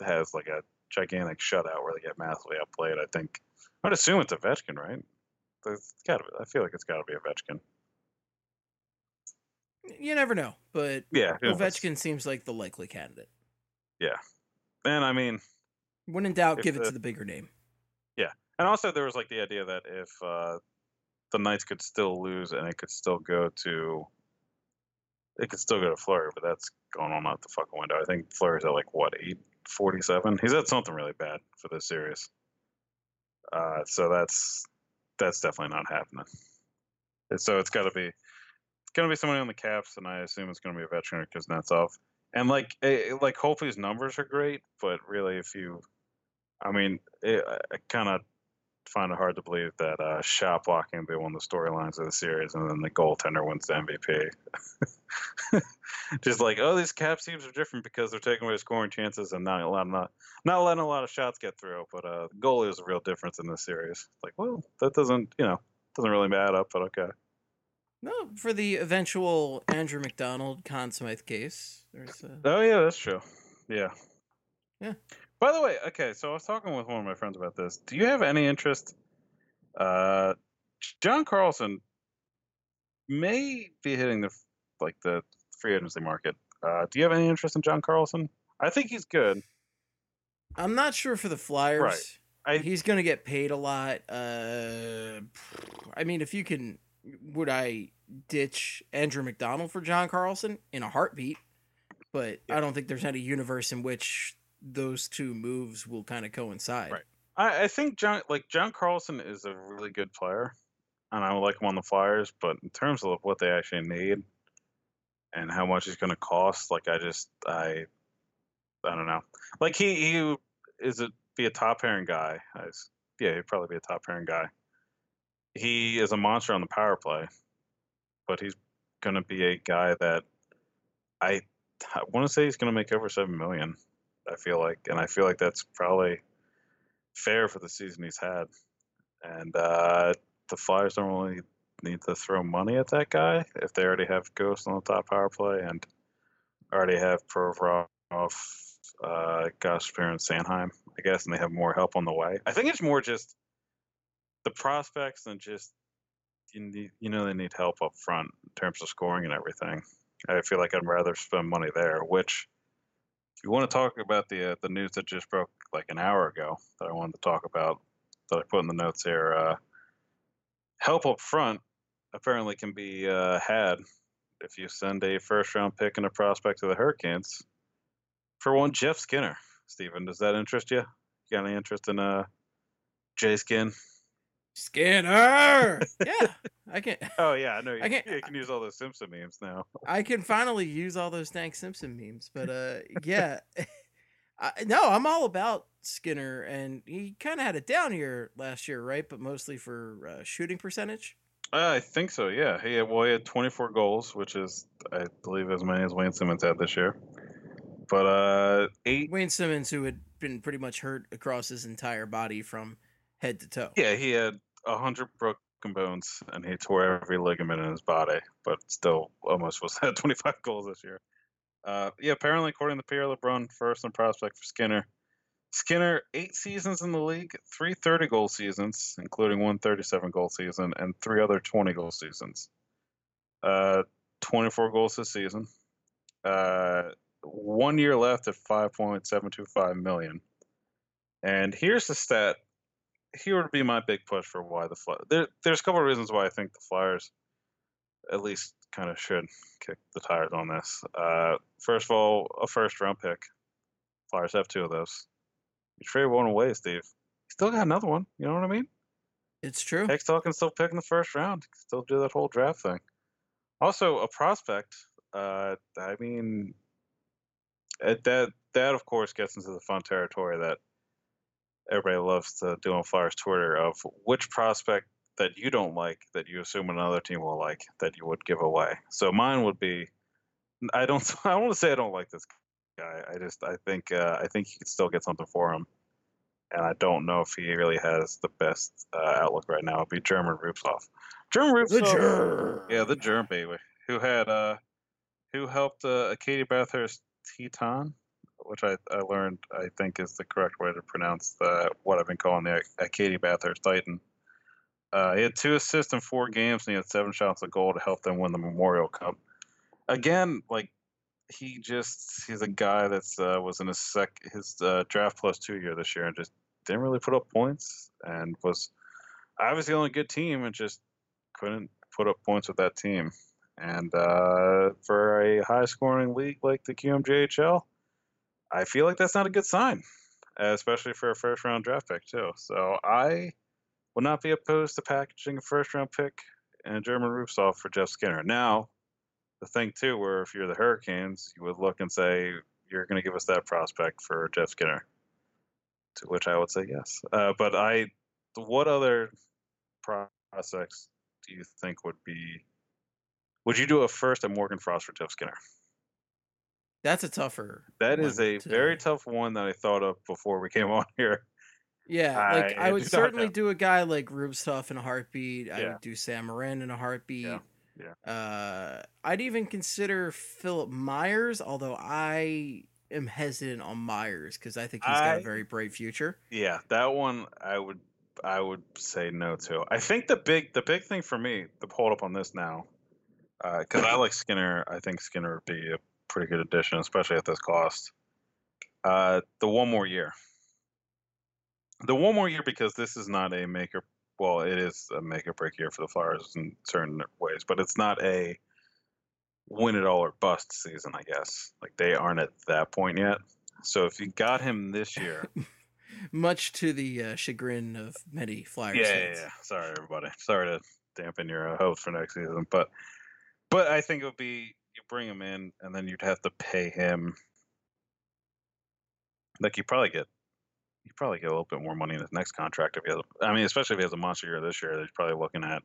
has like a gigantic shutout where they get massively outplayed, I think I'd assume it's Ovechkin, right? It's gotta, I feel like it's got to be Ovechkin. You never know, but yeah, Ovechkin seems like the likely candidate. Yeah, and I mean, when in doubt, give the, it to the bigger name. Yeah, and also, there was like the idea that if uh, the Knights could still lose and it could still go to, it could still go to Fleury, but that's going on out the fucking window. I think Fleury's at like what eight forty seven. He's at something really bad for this series. Uh, so that's that's definitely not happening. So it's got to be it's gonna be somebody on the Caps, and I assume it's gonna be a veteran because Kuznetsov. And like it, eh, like hopefully his numbers are great, but really if you, I mean, it, it kind of find it hard to believe that uh, shot blocking be one of the storylines of the series, and then the goaltender wins the MVP. Just like, oh, these cap teams are different because they're taking away scoring chances and not letting not, not letting a lot of shots get through. But uh, goalie is a real difference in this series. Like, well, that doesn't you know doesn't really add up, but okay. No, for the eventual Andrew MacDonald Conn Smythe case. There's a... Oh yeah, that's true. Yeah. Yeah. By the way, okay, so I was talking with one of my friends about this. Do you have any interest? Uh, John Carlson may be hitting the like the free agency market. Uh, do you have any interest in John Carlson? I think he's good. I'm not sure for the Flyers. Right. I, he's going to get paid a lot. Uh, I mean, if you can, would I ditch Andrew MacDonald for John Carlson in a heartbeat? But yeah. I don't think there's any universe in which those two moves will kind of coincide. Right. I, I think John like John Carlson is a really good player, and I would like him on the Flyers. But in terms of what they actually need and how much he's going to cost, like I just I I don't know. Like he he is a be a top pairing guy. I, yeah, he'd probably be a top pairing guy. He is a monster on the power play, but he's going to be a guy that I I want to say he's going to make over seven million. I feel like, and I feel like that's probably fair for the season he's had. And uh, the Flyers don't really need to throw money at that guy if they already have Ghost on the top power play and already have Provorov, uh, Gosper, and Sanheim, I guess, and they have more help on the way. I think it's more just the prospects and just you, need, you know they need help up front in terms of scoring and everything. I feel like I'd rather spend money there, which you want to talk about the uh, the news that just broke like an hour ago that I wanted to talk about that I put in the notes here, uh, help up front apparently can be uh, had if you send a first round pick and a prospect to the Hurricanes for one Jeff Skinner. Steven, does that interest you? You got any interest in uh Jay Skin? Skinner. yeah, I can. Oh yeah, I know. You, I can't- you can use all those Simpson memes now. I can finally use all those Dank Simpson memes, but uh, yeah, I, no, I'm all about Skinner, and he kind of had it down here last year, right? But mostly for uh, shooting percentage. I think so. Yeah. He had, well, he had 24 goals, which is I believe as many as Wayne Simmons had this year. But uh, eight. Wayne Simmons, who had been pretty much hurt across his entire body from head to toe. Yeah, he had a hundred broken bones, and he tore every ligament in his body, but still almost was had 25 goals this year. Uh, yeah, apparently, according to Pierre LeBrun, first in prospect for Skinner. Skinner, eight seasons in the league, three 30 goal seasons, including one 37 goal season, and three other 20 goal seasons. Uh, 24 goals this season. Uh, one year left at 5.725 million. And here's the stat. Here would be my big push for why the Flyers. There, there's a couple of reasons why I think the Flyers at least kind of should kick the tires on this. Uh, first of all, a first round pick. Flyers have two of those. You trade one away, Steve. You still got another one. You know what I mean? It's true. Heck, still can still pick in the first round. Still do that whole draft thing. Also, a prospect. Uh, I mean, uh, that that of course gets into the fun territory that everybody loves to do on Flyers Twitter of which prospect that you don't like that you assume another team will like that you would give away. So mine would be. I don't. I want to say I don't like this guy. I just. I think. Uh, I think you could still get something for him and I don't know if he really has the best uh, outlook right now. It'd be German Rubtsov. German The germ. yeah, the Germ baby, who had uh, who helped uh, Acadie-Bathurst Teton, which I, I learned I think is the correct way to pronounce the, what I've been calling the Acadie-Bathurst Titan. Uh, he had two assists in four games, and he had seven shots on goal to help them win the Memorial Cup. Again, like he just he's a guy that's uh, was in his sec his uh, draft plus two year this year and just didn't really put up points and was obviously on a good team and just couldn't put up points with that team. And uh, for a high scoring league like the QMJHL, I feel like that's not a good sign, especially for a first round draft pick too. So I would not be opposed to packaging a first round pick and a German Rubtsov for Jeff Skinner. Now, the thing too, where if you're the Hurricanes, you would look and say you're going to give us that prospect for Jeff Skinner. To which I would say yes. Uh, but I, what other prospects do you think would be? Would you do a first at Morgan Frost for Jeff Skinner? That's a tougher. That is a to- very tough one that I thought of before we came on here. Yeah, like I I, would certainly do a guy like Rubtsov in a heartbeat. I would do Sam in a heartbeat. yeah. Uh, I'd even consider Philippe Myers, although I am hesitant on Myers because I think he's got a very bright future. Yeah, that one I would I would say no to. I think the big the big thing for me, the hold up on this now, because I like Skinner. I think Skinner would be a pretty good addition, especially at this cost. Uh, the one more year. The one more year because this is not a make or well, it is a make or break year for the Flyers in certain ways, but it's not a win it all or bust season. I guess like they aren't at that point yet. So if you got him this year, Much to the uh, chagrin of many Flyers yeah, yeah, fans. yeah. Sorry, everybody. Sorry to dampen your uh, hopes for next season, but but I think it would be you bring him in, and then you'd have to pay him. Like you probably get, you probably get a little bit more money in his next contract if he has. A, I mean, especially if he has a monster year this year, he's probably looking at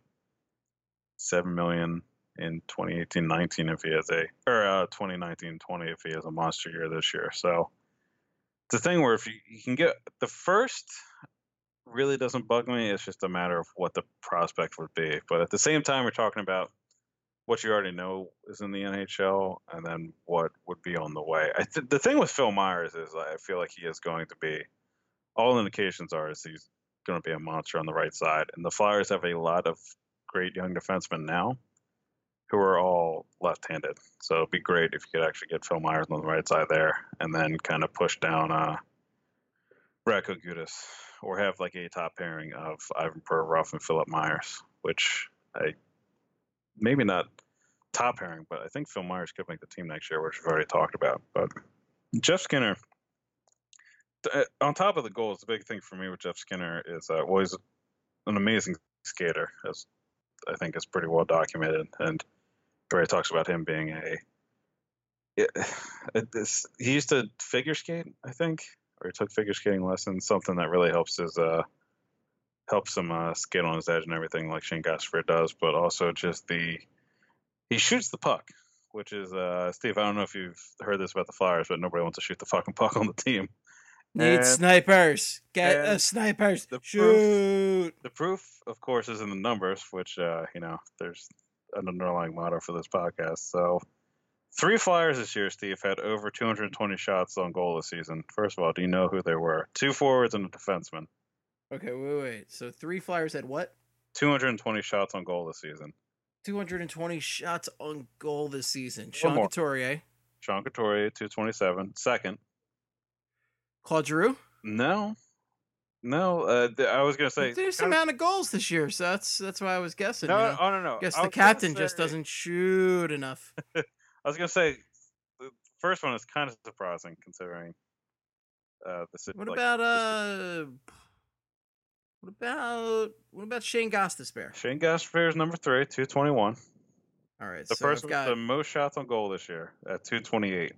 seven million in 2018-19 if he has a or uh, 2019-20 if he has a monster year this year. So it's a thing where if you, you can get the first really doesn't bug me. It's just a matter of what the prospect would be. But at the same time, we're talking about what you already know is in the NHL, and then what would be on the way. Th- the thing with Phil Myers is I feel like he is going to be. All indications are is he's going to be a monster on the right side, and the Flyers have a lot of great young defensemen now, who are all left-handed. So it'd be great if you could actually get Phil Myers on the right side there, and then kind of push down uh, Radko Gudas or have like a top pairing of Ivan Ruff and Philippe Myers, which I maybe not top pairing, but I think Phil Myers could make the team next year, which we've already talked about. But Jeff Skinner, uh, on top of the goals, the big thing for me with Jeff Skinner is uh, well, he's an amazing skater, as I think is pretty well documented, and already talks about him being a. It, it, he used to figure skate, I think, or he took figure skating lessons. Something that really helps his uh, helps him uh, skate on his edge and everything, like Shane Gostisbehere does. But also just the he shoots the puck, which is uh, Steve. I don't know if you've heard this about the Flyers, but nobody wants to shoot the fucking puck on the team. Need and, snipers. Get the snipers. The Shoot. Proof, the proof, of course, is in the numbers, which uh, you know, there's an underlying motto for this podcast. So, three Flyers this year, Steve, had over 220 shots on goal this season. First of all, do you know who they were? Two forwards and a defenseman. Okay, wait, wait. So three Flyers had what? 220 shots on goal this season. 220 shots on goal this season. Sean Couturier. Sean Couturier, 227. Second. Claude Giroux? No. No, uh, th- I was gonna say there's some amount of goals this year, so that's that's why I was guessing. No, you know? oh no, no. I guess the captain say... just doesn't shoot enough. I was gonna say the first one is kind of surprising considering uh, the. What like, about uh? What about what about Shane Gostisbehere? Shane Gostisbehere is number three, two twenty one. All right. The so first got... the most shots on goal this year at two twenty eight.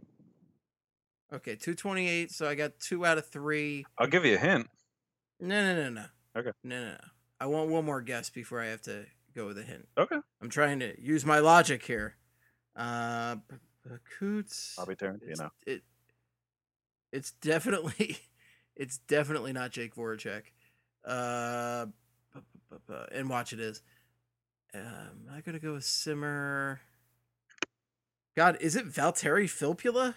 Okay, two twenty eight. So I got two out of three. I'll give you a hint. No, no, no, no. Okay. No, no, no. I want one more guess before I have to go with a hint. Okay. I'm trying to use my logic here. Uh, Coots. Bobby Tarantino. It's, it, it's definitely, it's definitely not Jake Voracek. Uh, and watch it is. Um, I gotta go with Simmer. God, is it Valtteri Filppula?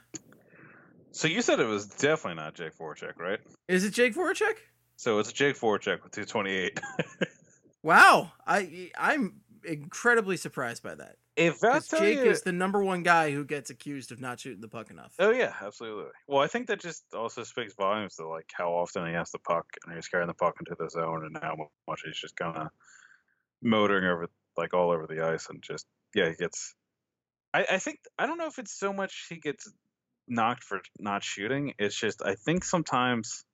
So you said it was definitely not Jake Voracek, right? Is it Jake Voracek? So it's Jake Voracek with 228. wow, I I'm incredibly surprised by that. If that's Jake you... is the number one guy who gets accused of not shooting the puck enough. Oh yeah, absolutely. Well, I think that just also speaks volumes to like how often he has the puck and he's carrying the puck into the zone and how much he's just kind of motoring over like all over the ice and just yeah he gets. I I think I don't know if it's so much he gets knocked for not shooting. It's just I think sometimes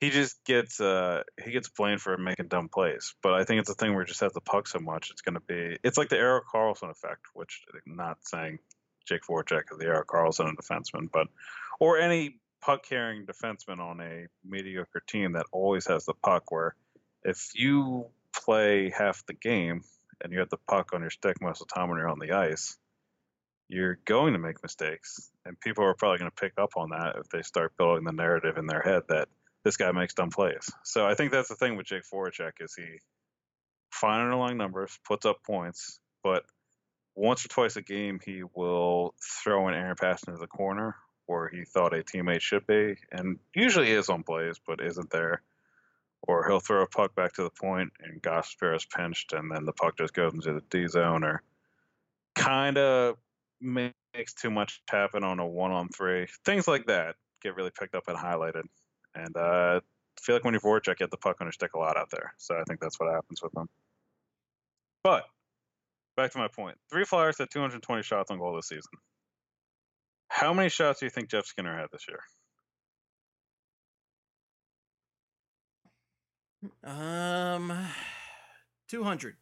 he just gets uh he gets blamed for making dumb plays. But I think it's a thing where he just has the puck so much it's gonna be it's like the Erik Karlsson effect, which I'm not saying Jake Voracek is the Erik Karlsson a defenseman, but or any puck carrying defenseman on a mediocre team that always has the puck where if you play half the game and you have the puck on your stick most of the time when you're on the ice, you're going to make mistakes. And people are probably going to pick up on that if they start building the narrative in their head that this guy makes dumb plays. So I think that's the thing with Jake Voracek is he fine underlying numbers, puts up points, but once or twice a game he will throw an errant pass into the corner where he thought a teammate should be, and usually is on plays, but isn't there. Or he'll throw a puck back to the point and Gostisbehere is pinched, and then the puck just goes into the D zone, or kind of makes too much happen on a one on three. Things like that get really picked up and highlighted. And uh, I feel like when you're Voracek, you get the puck on your stick a lot out there. So I think that's what happens with them. But back to my point three Flyers had 220 shots on goal this season. How many shots do you think Jeff Skinner had this year? Um, 200.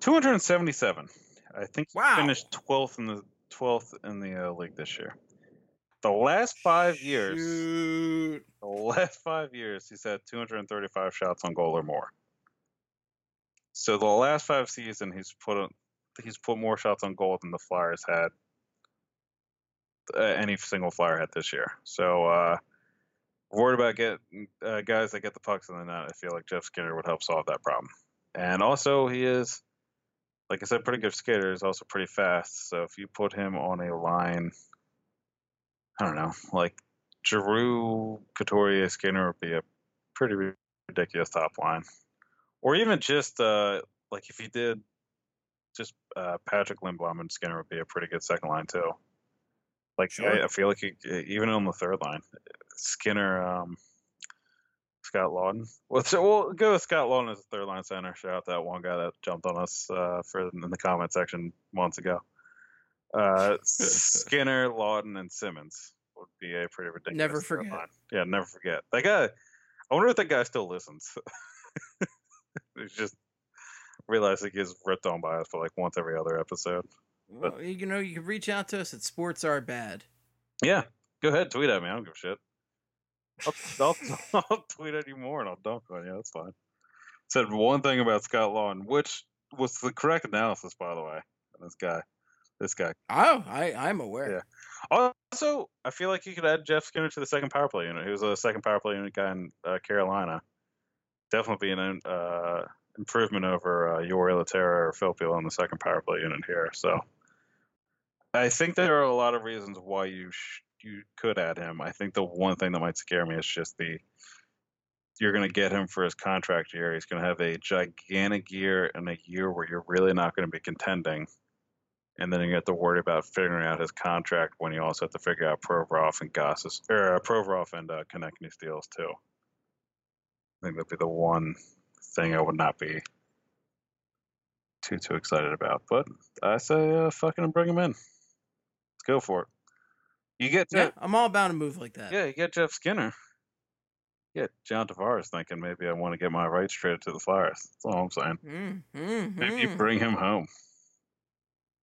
277. I think wow. finished 12th in the 12th in the uh, league this year. The last five years, Shoot. the last five years, he's had 235 shots on goal or more. So the last five seasons, he's put he's put more shots on goal than the Flyers had uh, any single Flyer had this year. So uh, worried about getting uh, guys that get the pucks in the net. I feel like Jeff Skinner would help solve that problem. And also, he is, like I said, pretty good skater. He's also pretty fast. So if you put him on a line I don't know, like Giroux, Couturier, Skinner would be a pretty ridiculous top line, or even just uh, like if you did just uh, Patrick Lindblom and Skinner would be a pretty good second line too. Like sure. I, I, feel like you, even on the third line, Skinner, um, Scott Laughton. Well, so we'll go with Scott Laughton as a third line center. Shout out that one guy that jumped on us uh, for in the comment section months ago. Uh, Skinner, Laughton, and Simmons would be a pretty ridiculous. Never forget. line. Yeah, never forget. That guy. I wonder if that guy still listens. He's just realized he gets ripped on by us for like once every other episode. Well, you know, you can reach out to us at Sports Are Bad. Yeah, go ahead, tweet at me. I don't give a shit. I'll, I'll, I'll tweet at you more and I'll dunk on you. That's fine. Said one thing about Scott Laughton, which was the correct analysis, by the way. And this guy, this guy. Oh, I I'm aware. Yeah. Also, I feel like you could add Jeff Skinner to the second power play unit. He was a second power play unit guy in uh, Carolina. Definitely be an uh, improvement over uh, Jori Lehtera or Filppula on the second power play unit here. So I think there are a lot of reasons why you sh- you could add him. I think the one thing that might scare me is just the you're going to get him for his contract year. He's going to have a gigantic year and a year where you're really not going to be contending. And then you have to worry about figuring out his contract when you also have to figure out Provorov and Goss's or uh, Provorov and uh, Konecny's deals too. I think that'd be the one thing I would not be too too excited about. But I say uh, fucking bring him in. Let's go for it. You get Yeah, I'm all about a move like that. yeah, you get Jeff Skinner. Get John Tavares thinking maybe I want to get my rights traded to the Flyers. That's all I'm saying. Mm, mm, Maybe you bring him home.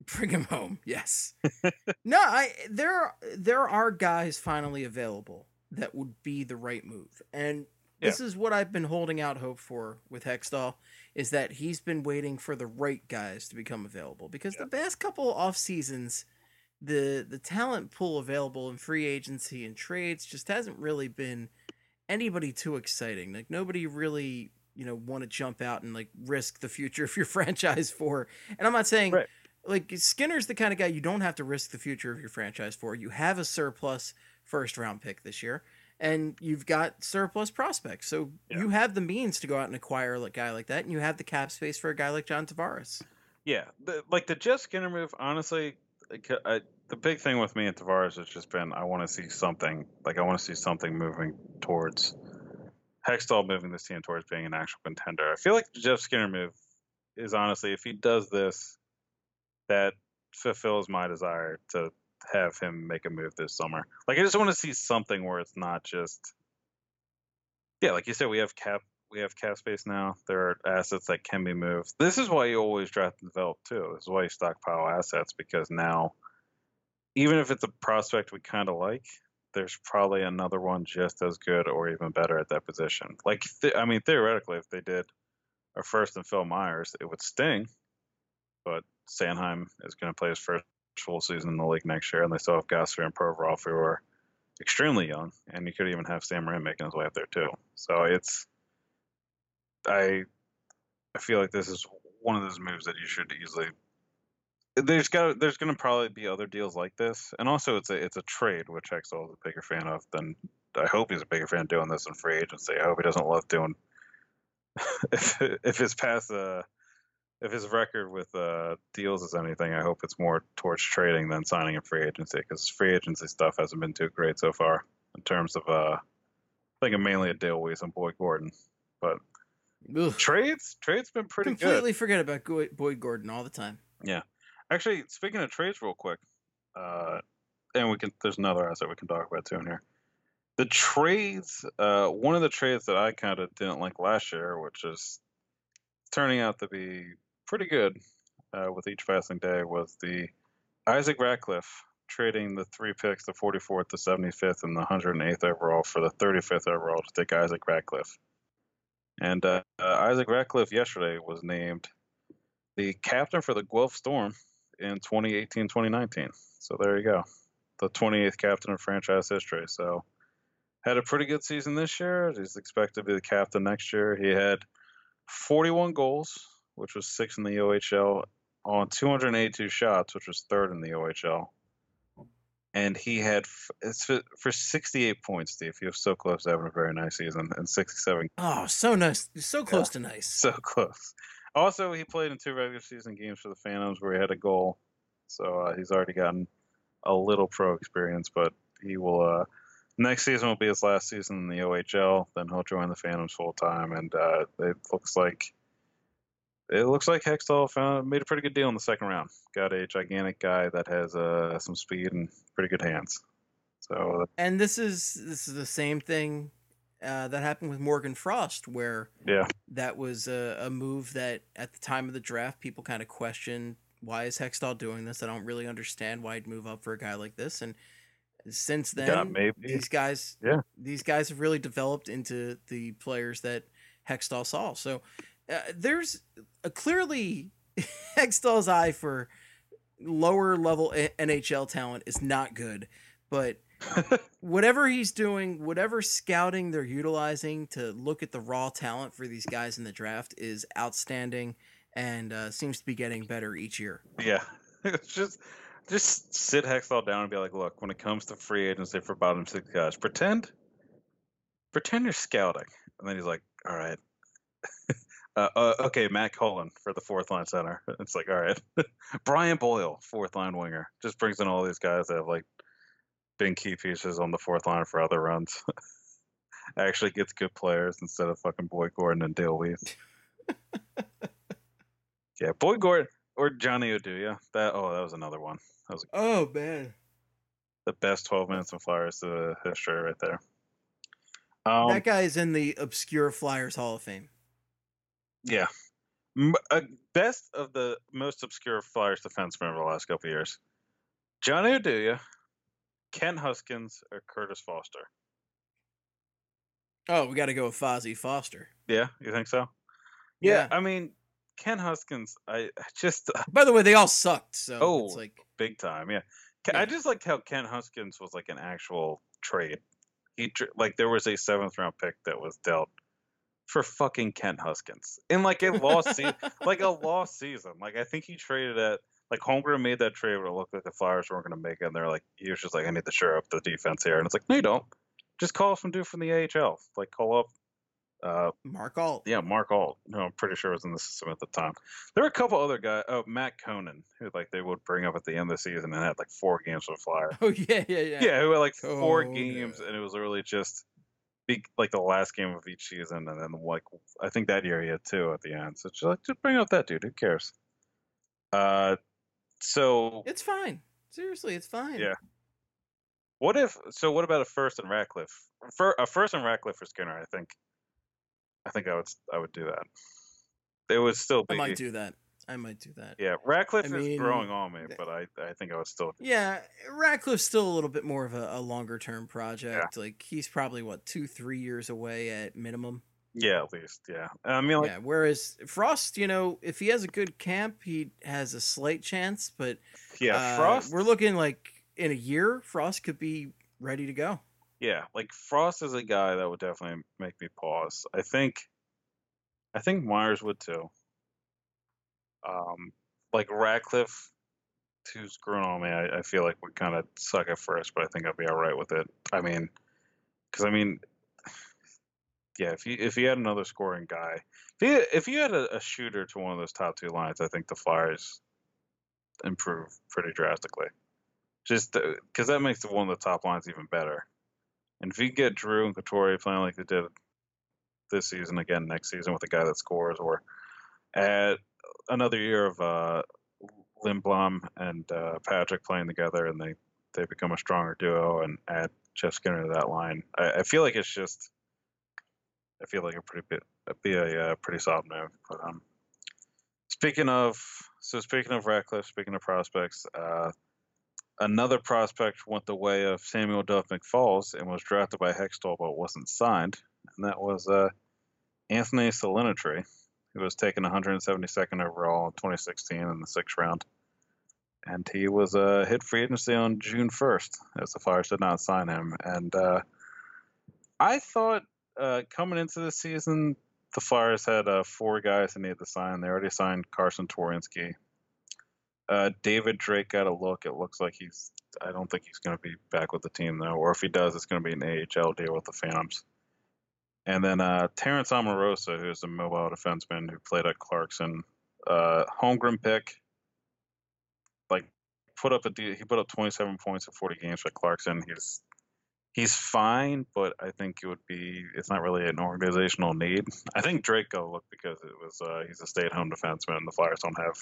Bring him home. Yes. no, I there there are guys finally available that would be the right move. And this is what I've been holding out hope for with Hextall is that he's been waiting for the right guys to become available because the past couple off seasons the the talent pool available in free agency and trades just hasn't really been anybody too exciting. Like nobody really, you know, want to jump out and like risk the future of your franchise for. And I'm not saying Right. Like Skinner's the kind of guy you don't have to risk the future of your franchise for. You have a surplus first round pick this year, and you've got surplus prospects. So Yeah. you have the means to go out and acquire a guy like that, and you have the cap space for a guy like John Tavares. Yeah, the, like the Jeff Skinner move. Honestly, I, uh, the big thing with me and Tavares has just been I want to see something. Like I want to see something moving towards Hextall moving this team towards being an actual contender. I feel like the Jeff Skinner move is honestly, if he does this, that fulfills my desire to have him make a move this summer. Like I just want to see something where it's not just yeah, like you said, we have cap we have cap space now. There are assets that can be moved. This is why you always draft and develop too. This is why you stockpile assets because now, even if it's a prospect we kind of like, there's probably another one just as good or even better at that position. Like th- I mean, theoretically, if they did a first and Phil Myers, it would sting. But Sanheim is going to play his first full season in the league next year, and they still have Gosser and Provorov who are extremely young, and you could even have Sam making his way up there too. So it's I I feel like this is one of those moves that you should easily. There's got there's going to probably be other deals like this, and also it's a it's a trade, which Hextall is a bigger fan of than I hope he's a bigger fan doing this in free agency. I hope he doesn't love doing if if his past uh if his record with uh deals is anything, I hope it's more towards trading than signing in free agency because free agency stuff hasn't been too great so far in terms of uh I think mainly a Dale Weise and Boyd Gordon, but Ugh. trades trades been pretty good. Completely forget about Go- Boyd Gordon all the time. Yeah, actually, speaking of trades, real quick, uh, and we can. There's another asset we can talk about too in here. The trades. Uh, one of the trades that I kind of didn't like last year, which is turning out to be pretty good uh, with each passing day, was the Isaac Ratcliffe trading the three picks, the 44th, the 75th, and the 108th overall for the 35th overall to take Isaac Ratcliffe. And uh, uh, Isaac Ratcliffe yesterday was named the captain for the Guelph Storm in 2018-2019. So there you go, the 28th captain in franchise history. So had a pretty good season this year. He's expected to be the captain next year. He had 41 goals, which was six in the OHL, on 282 shots, which was third in the OHL. And he had it's for, for 68 points, Steve. He was so close to having a very nice season, and 67 Oh, so nice. So close to nice. so close. Also, he played in two regular season games for the Phantoms where he had a goal. So uh, he's already gotten a little pro experience, but he will uh, next season will be his last season in the OHL. Then he'll join the Phantoms full time, and uh, it looks like it looks like Hextall found made a pretty good deal in the second round. Got a gigantic guy that has uh, some speed and pretty good hands. So And this is this is the same thing uh, that happened with Morgan Frost, where yeah, that was a, a move that at the time of the draft people kind of questioned why is Hextall doing this? I don't really understand why he'd move up for a guy like this. And since then, yeah, these guys, Yeah. these guys have really developed into the players that Hextall saw. So uh, there's a clearly Hextall's eye for lower level NHL talent is not good, but whatever he's doing, whatever scouting they're utilizing to look at the raw talent for these guys in the draft is outstanding and uh, seems to be getting better each year. Yeah, just just sit Hextall down and be like, look, when it comes to free agency for bottom six guys, pretend pretend you're scouting, and then he's like, all right. Uh, uh, okay, Matt Cullen for the fourth line center. It's like, all right, Brian Boyle, fourth line winger, just brings in all these guys that have like been key pieces on the fourth line for other runs. Actually, gets good players instead of fucking Boyd Gordon and Dale Weise. yeah, Boyd Gordon or Johnny Oduya. That oh, that was another one. That was Oh man, the best 12 minutes of Flyers the history right there. Um, that guy is in the obscure Flyers Hall of Fame. Yeah, M- uh, best of the most obscure Flyers defensemen over the last couple of years. Johnny Oduya, Kent Huskins, or Kurtis Foster. Oh, we got to go with Fozzie Foster. Yeah, you think so? Yeah. I mean, Kent Huskins, I just By the way, they all sucked. So Oh. it's like big time. Yeah. Ke- I just like how Kent Huskins was like an actual trade. He like there was a seventh round pick that was dealt for fucking Kent Huskins in like a lost season, like a lost season. Like I think he traded at like Holmgren made that trade, but it looked like the Flyers weren't going to make it. And they're like, he was just like, I need to shore up the defense here, and it's like, no, you don't. Just call some dude from the AHL. Like call up uh, Mark Alt. yeah, Mark Alt, who I'm pretty sure was in the system at the time. There were a couple other guys. Oh, Matt Conan, who like they would bring up at the end of the season and had like four games with Flyer. Oh yeah, yeah, yeah. Yeah, who had like four Conan. games, and it was really just like the last game of each season, and then like I think that year he had two at the end. So just like just bring up that dude. Who cares? Uh, so It's fine. Seriously, it's fine. Yeah. what if? So what about a first and Ratcliffe? For a first and Ratcliffe for Skinner, I think. I think I would I would do that. It would still I might do that. I might do that. Yeah, Ratcliffe I is mean, growing on me, but I, I think I would still. Yeah, Ratcliffe's still a little bit more of a, a longer term project. Like he's probably what two, three years away at minimum. Yeah, at least. Yeah. I mean, like, yeah. Whereas Frost, you know, if he has a good camp, he has a slight chance. But yeah, uh, Frost. we're looking like in a year, Frost could be ready to go. Yeah, like Frost is a guy that would definitely make me pause. I think, I think Myers would too. Um, like Ratcliffe, who's grown on me. I, I feel like would kind of suck at first, but I think I'd be all right with it. I mean, because I mean, yeah, if you if you had another scoring guy, if you if you had a, a shooter to one of those top two lines, I think the Flyers improve pretty drastically. Just because that makes the one of the top lines even better. And if you get Drew and Couturier playing like they did this season again next season with a guy that scores, or add another year of uh, Lindblom and uh, Patrick playing together, and they they become a stronger duo, and add Jeff Skinner to that line, I, I feel like it's just I feel like a pretty bit be a uh, pretty solid move. But um, speaking of so speaking of Ratcliffe, speaking of prospects, uh, another prospect went the way of Samuel Dove-McFalls and was drafted by Hextall but wasn't signed, and that was uh, Anthony Salinitri, who was taken 172nd overall in 2016 in the sixth round. And he was uh, hit free agency on June 1st, as the Flyers did not sign him. And uh, I thought uh, coming into the season, the Flyers had uh, four guys that needed to sign. They already signed Carson Twarynski. Uh, David Drake got a look. It looks like he's. I don't think he's going to be back with the team though, or if he does, it's going to be an AHL deal with the Phantoms. And then uh, Terrence Amorosa, who's a mobile defenseman who played at Clarkson, uh, Holmgren pick. Like, put up a he put up 27 points in 40 games for Clarkson. He's he's fine, but I think it would be it's not really an organizational need. I think Drake got look because it was uh, he's a stay-at-home defenseman, and the Flyers don't have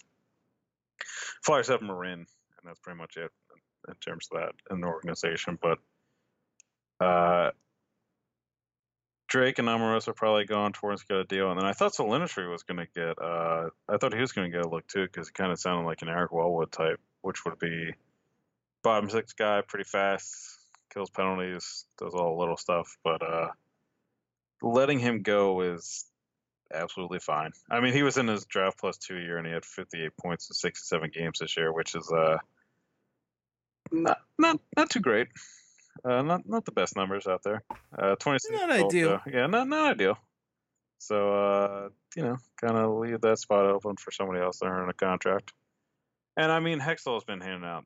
Flyers have Morin, and that's pretty much it in terms of that in the organization. But uh, Drake and Amaros are probably going towards get a deal, and then I thought Salinitri was going to get. Uh, I thought he was going to get a look too because he kind of sounded like an Eric Wellwood type, which would be bottom six guy, pretty fast, kills penalties, does all the little stuff. But uh, letting him go is absolutely fine. I mean, he was in his draft plus two year, and he had 58 points in 67 games this year, which is uh, not not not too great. Uh, not not the best numbers out there. Uh, 26. Not ideal. yeah, not not ideal. So uh, you know, kind of leave that spot open for somebody else to earn a contract. And I mean, Hextall's been handing out,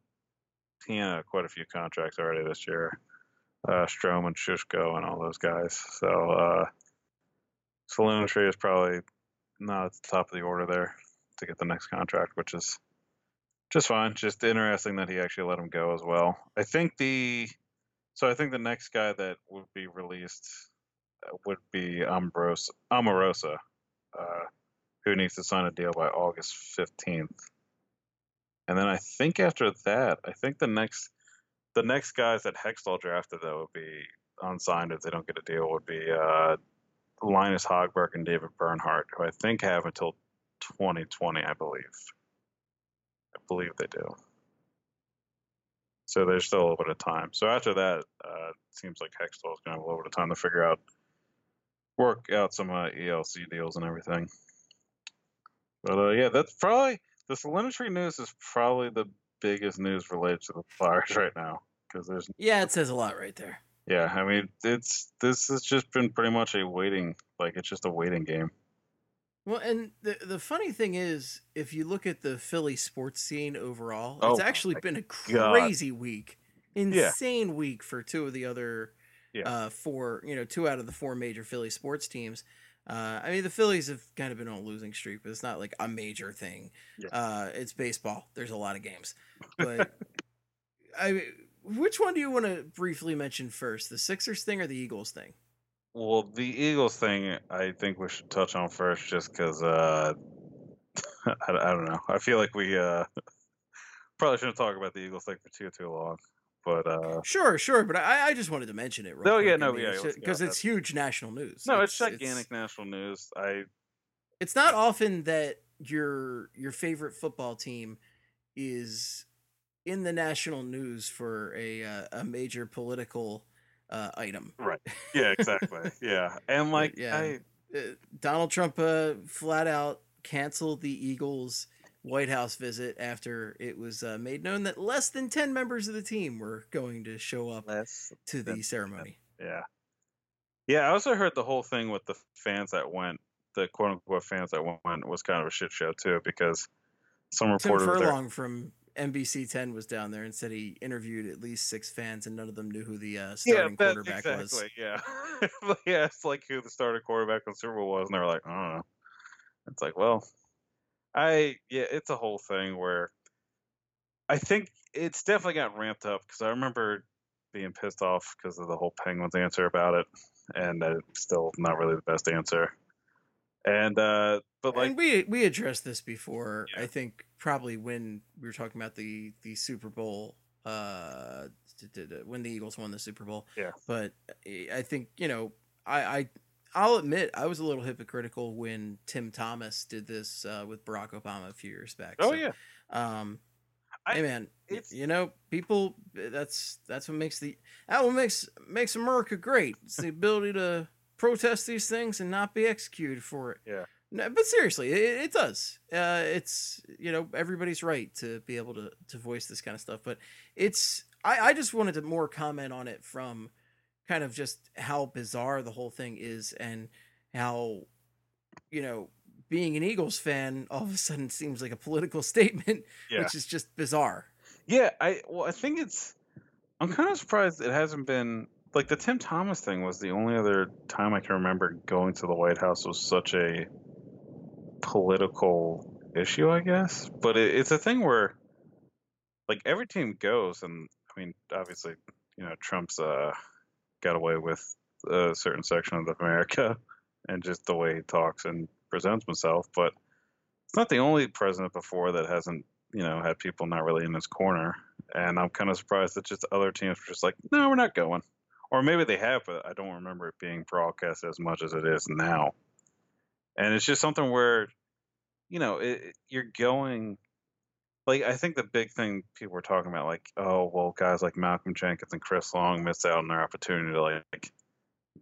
out quite a few contracts already this year. Uh, Strome and Sushko and all those guys. So uh, Salinitri is probably not at the top of the order there to get the next contract, which is just fine. Just interesting that he actually let him go as well. I think the so I think the next guy that would be released uh, would be Ambrose Amorosa, uh, who needs to sign a deal by August fifteenth. And then I think after that, I think the next the next guys that Hextall drafted that would be unsigned if they don't get a deal would be uh, Linus Hogberg and David Bernhardt, who I think have until 2020, I believe. I believe they do. So there's still a little bit of time. So after that, uh, it seems like Hextall is going to have a little bit of time to figure out, work out some uh, ELC deals and everything. But uh, yeah, that's probably the Salinitri news is probably the biggest news related to the Flyers right now because there's Yeah, it says a lot right there. yeah, I mean it's this has just been pretty much a waiting like it's just a waiting game. Well, and the the funny thing is, if you look at the Philly sports scene overall, Oh it's actually been a God. crazy week, insane week for two of the other, Yeah. uh, four you know, two out of the four major Philly sports teams. Uh, I mean, the Phillies have kind of been on a losing streak, but it's not like a major thing. Yeah. Uh, it's baseball. There's a lot of games, but I. Which one do you want to briefly mention first, the Sixers thing or the Eagles thing? Well, the Eagles thing, I think we should touch on first, just because uh, I, I don't know. I feel like we uh, probably shouldn't talk about the Eagles thing for too too long. But uh, Sure, sure, but I, I just wanted to mention it. Real No, yeah, no, yeah, it's because it's huge national news. no, it's gigantic It's, national news. I it's not often that your your favorite football team is in the national news for a uh, a major political uh, item. right, yeah, exactly, yeah, and like yeah. I Uh, Donald Trump uh, flat out canceled the Eagles' White House visit after it was uh, made known that less than ten members of the team were going to show up less to the ceremony. Yeah. Yeah, I also heard the whole thing with the fans that went, the quote unquote fans that went was kind of a shit show too, because some Tim reporters were there. Furlong from NBC 10 was down there and said he interviewed at least six fans and none of them knew who the uh, starting that- quarterback exactly, was. Yeah. yeah, it's like who the starting quarterback on Super Bowl was, and they were like, I don't know. It's like, well, I yeah, it's a whole thing where I think it's definitely got ramped up because I remember being pissed off because of the whole Penguins answer about it, and it's still not really the best answer. And uh, but like, and we we addressed this before. Yeah. I think probably when we were talking about the the Super Bowl, uh, when the Eagles won the Super Bowl. Yeah. But I I think you know I I I'll admit I was a little hypocritical when Tim Thomas did this uh, with Barack Obama a few years back. oh So, yeah, Um, I- hey man, it's- you know, people. That's that's what makes the that what makes makes America great. It's the ability to protest these things and not be executed for it. Yeah. No, but seriously, it, it does. Uh, it's you know everybody's right to be able to to voice this kind of stuff, but it's I I just wanted to more comment on it from kind of just how bizarre the whole thing is and how you know being an Eagles fan all of a sudden seems like a political statement yeah. which is just bizarre. Yeah, I well, I think it's. I'm kind of surprised it hasn't been like the Tim Thomas thing was the only other time I can remember going to the White House was such a political issue, I guess. But it, it's a thing where, like, every team goes, and I mean, obviously, you know, Trump's uh got away with a certain section of America and just the way he talks and presents himself. But it's not the only president before that hasn't, you know, had people not really in his corner. And I'm kind of surprised that just other teams were just like, no, we're not going. Or maybe they have, but I don't remember it being broadcast as much as it is now. And it's just something where, you know, it, you're going like I think the big thing people were talking about, like, oh well, guys like Malcolm Jenkins and Chris Long missed out on their opportunity to like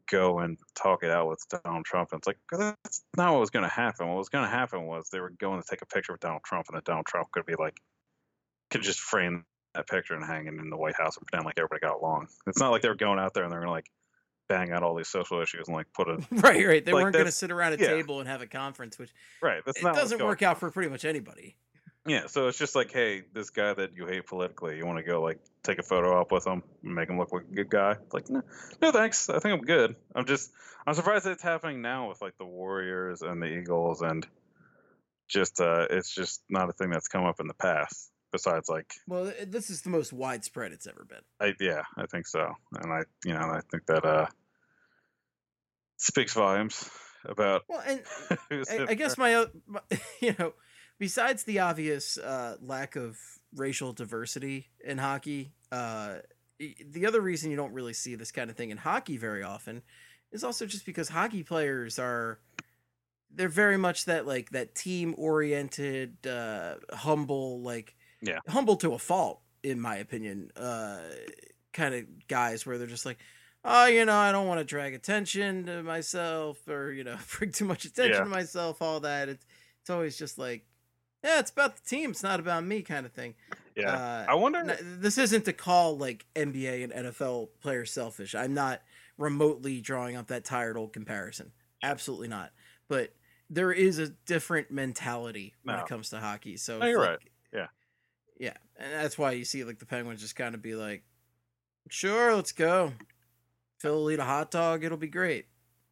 go and talk it out with Donald Trump. And it's like that's not what was going to happen. What was going to happen was they were going to take a picture with Donald Trump, and that Donald Trump could be like, could just frame that picture and hanging in the White House and pretend like everybody got along. It's not like they're going out there and they're going to like bang out all these social issues and like put a right, right. They Like, weren't going to sit around a yeah. table and have a conference, which right. That's it not what's doesn't work out for pretty much anybody. Yeah, so it's just like, hey, this guy that you hate politically, you want to go like take a photo up with him and make him look like a good guy? Like, no, no, thanks. I think I'm good. I'm just, I'm surprised that it's happening now with like the Warriors and the Eagles, and just, uh, it's just not a thing that's come up in the past. Besides, like, Well, this is the most widespread it's ever been. I yeah, I think so, and I, you know, I think that uh speaks volumes about Well, and I, I guess my, my, you know, besides the obvious uh, lack of racial diversity in hockey, uh, the other reason you don't really see this kind of thing in hockey very often is also just because hockey players are they're very much that like that team oriented uh humble like Yeah. humble to a fault in my opinion uh kind of guys where they're just like oh you know i don't want to drag attention to myself or you know bring too much attention Yeah. to myself all that it's, it's always just like yeah it's about the team it's not about me kind of thing yeah. uh, I wonder. n- this isn't to call like NBA and NFL players selfish. I'm not remotely drawing up that tired old comparison. Absolutely not. But there is a different mentality when it comes to hockey. So No, you're like- right. And that's why you see like the Penguins just kind of be like, sure, let's go. Phil will eat a hot dog. It'll be great.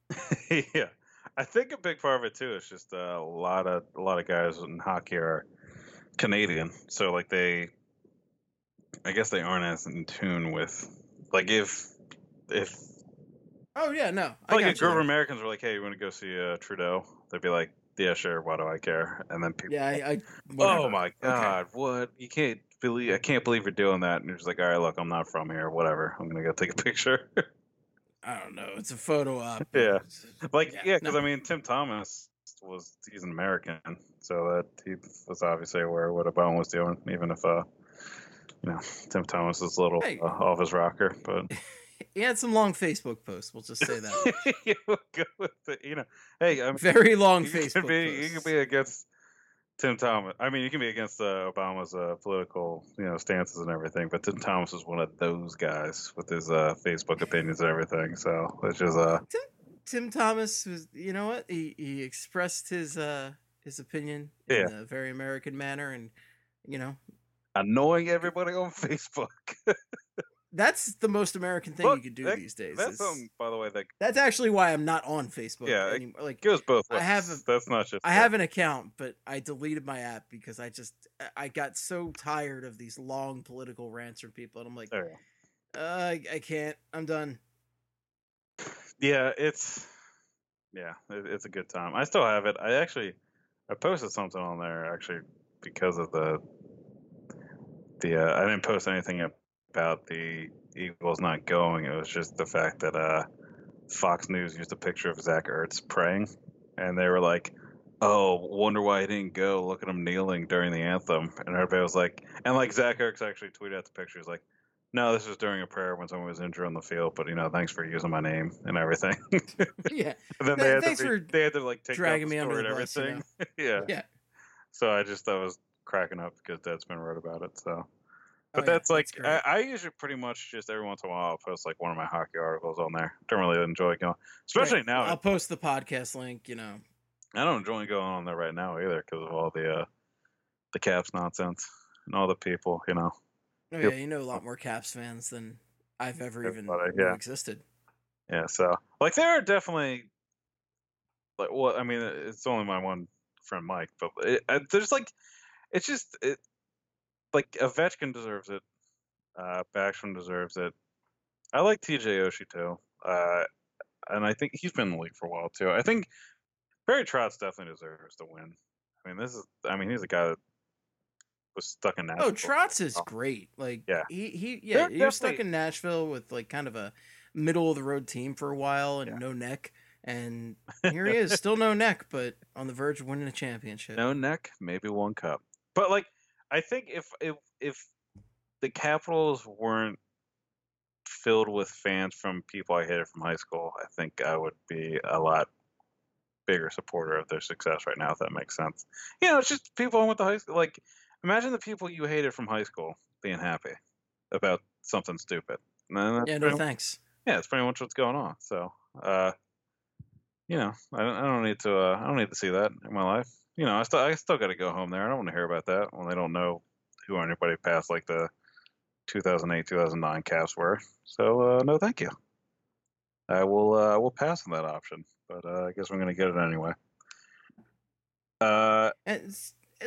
yeah, I think a big part of it too is just uh, a lot of a lot of guys in hockey are Canadian, so like they, I guess they aren't as in tune with like if if Oh yeah, no. I like got a group of. Americans were like, hey, you want to go see uh, Trudeau? They'd be like, yeah, sure. Why do I care? And then people, Yeah, I, I oh my Okay. god, what? You can't believe I can't believe you're doing that. And you're just like, all right, look, I'm not from here. Whatever. I'm gonna go take a picture. I don't know. It's a photo op. Yeah. Like, Yeah, yeah, because no. I mean, Tim Thomas was he's an American, so that he was obviously aware of what Obama was doing, even if uh, you know, Tim Thomas is a little Hey. uh, off his rocker, but He had some long Facebook posts. We'll just say that. you go with it. You know, hey, I mean, Very long you Facebook can be you posts. can be against Tim Thomas. I mean, you can be against uh, Obama's uh, political, you know, stances and everything, but Tim Thomas is one of those guys with his uh, Facebook opinions and everything. So it's just uh, Tim Thomas was, you know what? He he expressed his uh his opinion Yeah. in a very American manner, and you know annoying everybody on Facebook. that's the most American thing Look, you could do that- these days. That's something, by the way, that that's actually why I'm not on Facebook Yeah, anymore. Like goes both I have a- That's not just. I have an account, but I deleted my app because I just I got so tired of these long political rants from people, and I'm like, go. uh, I, I can't. I'm done. Yeah, it's. Yeah, it, it's a good time. I still have it. I actually, I posted something on there actually because of the. The uh, I didn't post anything about the Eagles not going. It was just the fact that uh, Fox News used a picture of Zach Ertz praying, and they were like, "Oh, wonder why he didn't go. Look at him kneeling during the anthem." And everybody was like, and like Zach Ertz actually tweeted out the picture. He's like, "No, this was during a prayer when someone was injured on the field, but you know, thanks for using my name and everything." yeah, and then they had, thanks to for they had to like take dragging me under the and bus, you everything. yeah. yeah. So I just I was cracking up because Deadspin wrote about it. So. But Oh, yeah, that's like great. I, I usually pretty much just every once in a while I'll post like one of my hockey articles on there. Don't really enjoy going, especially Right. now. I'll post the podcast link. You know, I don't enjoy going on there right now either because of all the uh, the Caps nonsense and all the people. You know, oh yeah, you know a lot more Caps fans than I've ever even yeah. existed. yeah. So like there are definitely like well, I mean it's only my one friend Mike, but it, uh, there's like it's just it like Ovechkin deserves it. Uh, Backstrom deserves it. I like TJ Oshie too. Uh, and I think he's been in the league for a while too. I think Barry Trotz definitely deserves to win. I mean, this is. I mean, he's a guy that was stuck in Nashville. Oh, Trotz is Oh. great. Like, Yeah. he he yeah, They're he was stuck in Nashville with like kind of a middle of the road team for a while and Yeah. no neck. And here he is, still no neck, but on the verge of winning a championship. No neck, maybe one cup. But like, I think if if if the Capitals weren't filled with fans from people I hated from high school, I think I would be a lot bigger supporter of their success right now. If that makes sense. You know, it's just people I went to high school. Like, imagine the people you hated from high school being happy about something stupid. And then that's Yeah, no pretty- thanks. yeah, it's pretty much what's going on. So, uh, you know, I don't, I don't need to, uh, I don't need to see that in my life. You know, I still, I still got to go home there. I don't want to hear about that when they don't know who anybody past like the 2008, 2009 Caps were. So, uh, no, thank you. I will, uh, we'll pass on that option, but uh, I guess we're gonna get it anyway. Uh, And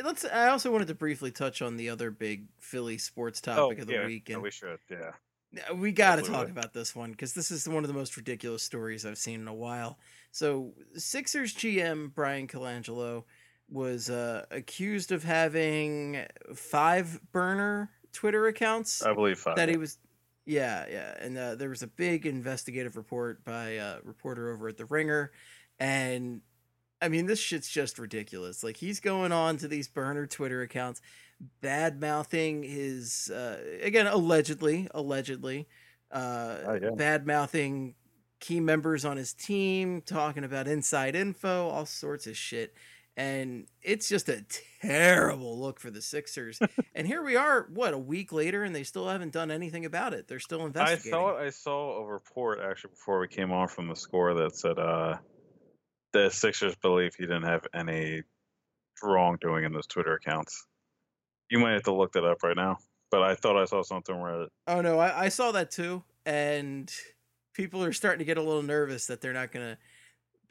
let's. I also wanted to briefly touch on the other big Philly sports oh, topic of the yeah, week, and we should, yeah. Yeah, We got to talk about this one because this is one of the most ridiculous stories I've seen in a while. So, Sixers GM Bryan Colangelo was uh, accused of having five burner Twitter accounts I believe five. that he was. Yeah, yeah, and uh, there was a big investigative report by a reporter over at the Ringer, and I mean this shit's just ridiculous. Like he's going on to these burner Twitter accounts, bad mouthing his uh, again allegedly, allegedly, uh, Oh, yeah. bad mouthing key members on his team, talking about inside info, all sorts of shit. And it's just a terrible look for the Sixers. and here we are, what, a week later, and they still haven't done anything about it. They're still investigating. I thought I saw a report actually before we came on from the score that said uh, the Sixers believe he didn't have any wrongdoing in those Twitter accounts. You might have to look that up right now, but I thought I saw something where Oh no, I, I saw that too, and people are starting to get a little nervous that they're not going to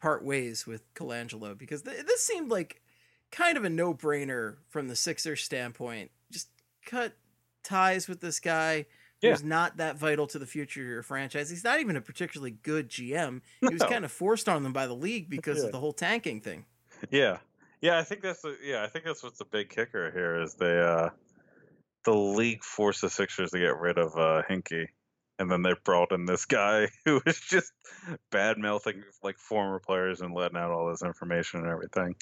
part ways with Colangelo because th- this seemed like kind of a no-brainer from the Sixers standpoint. Just cut ties with this guy Yeah. who's not that vital to the future of your franchise. He's not even a particularly good GM. He was kind of forced on them by the league because Yeah. of the whole tanking thing. Yeah, yeah. I think that's the yeah. I think that's what's the big kicker here is they uh, the league forced the Sixers to get rid of uh, Hinkie, and then they brought in this guy who was just bad mouthing like former players and letting out all this information and everything.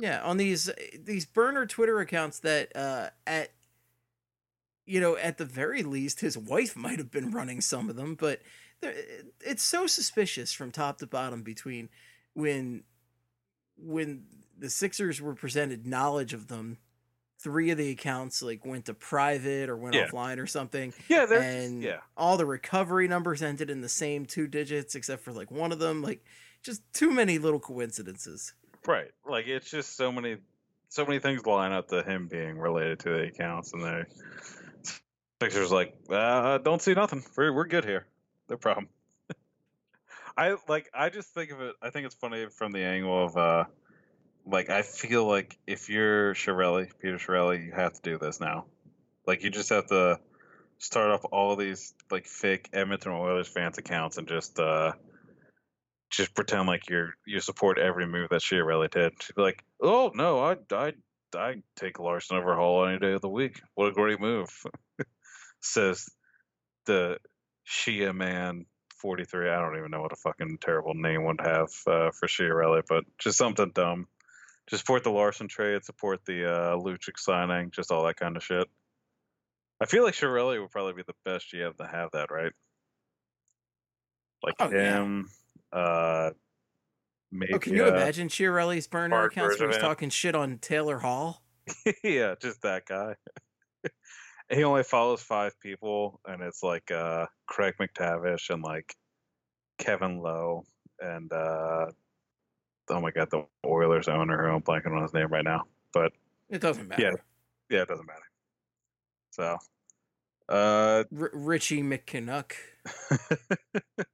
Yeah, on these these burner Twitter accounts that uh at you know, at the very least his wife might have been running some of them, but it's so suspicious from top to bottom between when when the Sixers were presented knowledge of them, three of the accounts like went to private or went Yeah. offline or something Yeah, and yeah. all the recovery numbers ended in the same two digits except for like one of them like just too many little coincidences. Right. Like it's just so many so many things line up to him being related to the accounts and the Sixers like, uh, don't see nothing. We're we're good here. No problem. I like I just think of it I think it's funny from the angle of uh like I feel like if you're Chiarelli, Peter Chiarelli, you have to do this now. Like you just have to start off all these like fake Edmonton Oilers fans accounts and just uh just pretend like you're you support every move that Chiarelli did. She'd be like, "Oh no, I I I take Larsson over Hall any day of the week. What a great move," says the Shia man. 43. I don't even know what a fucking terrible name would have uh, for Chiarelli, but just something dumb. Just support the Larsson trade, support the uh, Lucic signing, just all that kind of shit. I feel like Chiarelli would probably be the best GM to have that, right? Like Oh, yeah. him, uh, maybe. Oh, can you uh, imagine Chiarelli's burner Mark accounts where he's talking shit on Taylor Hall? yeah, just that guy. he only follows five people, and it's like uh, Craig MacTavish and like Kevin Lowe and uh, oh my god, the Oilers owner who I'm blanking on his name right now. But It doesn't matter. yeah, yeah, it doesn't matter. So, uh, R- Richie McKinnock.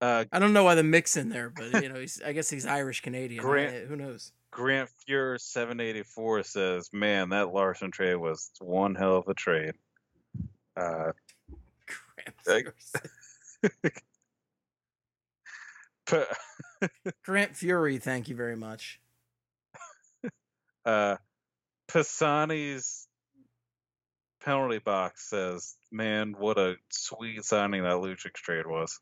uh, I don't know why the mix in there, but you know, he's, I guess he's Irish Canadian. Grant- Who knows? Grant Fuhrer 784 says, "Man, that Larsson trade was one hell of a trade." Uh, Like- Fury. P- Grant Fury, thank you very much. uh, Pisani's penalty box says, "Man, what a sweet signing that Lucic trade was."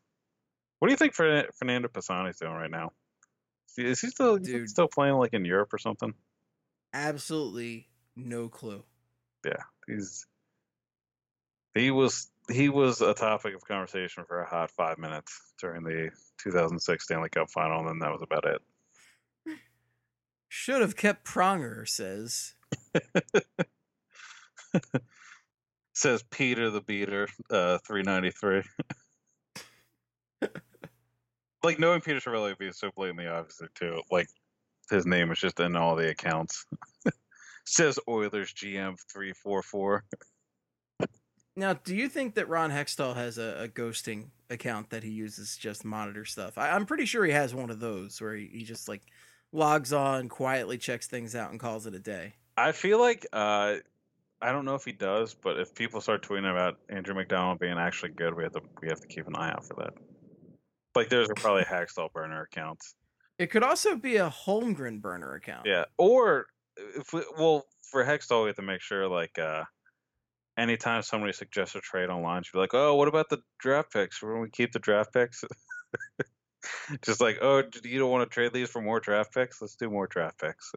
What do you think Fer- Fernando Pisani's doing right now? Is he- still Dude. still playing like in Europe or something? Absolutely no clue. Yeah, He's he was he was a topic of conversation for a hot five minutes during the 2006 Stanley Cup final, and then that was about it. Should have kept Pronger, says. Says Peter the Beater, uh, 393. like knowing Peter Chiarelli would be so blatantly obvious too. Like his name is just in all the accounts. Says Oilers GM 344. Now, do you think that Ron Hextall has a, a ghosting account that he uses to just monitor stuff? I, I'm pretty sure he has one of those where he, he just like logs on, quietly checks things out, and calls it a day. I feel like uh, I don't know if he does, but if people start tweeting about Andrew MacDonald being actually good, we have to we have to keep an eye out for that. Like there's probably Hextall burner accounts. It could also be a Holmgren burner account. Yeah, or if we, well for Hextall we have to make sure like uh, anytime somebody suggests a trade online, should be like, oh, what about the draft picks? When we keep the draft picks. Just like, oh, you don't want to trade these for more draft picks? Let's do more draft picks.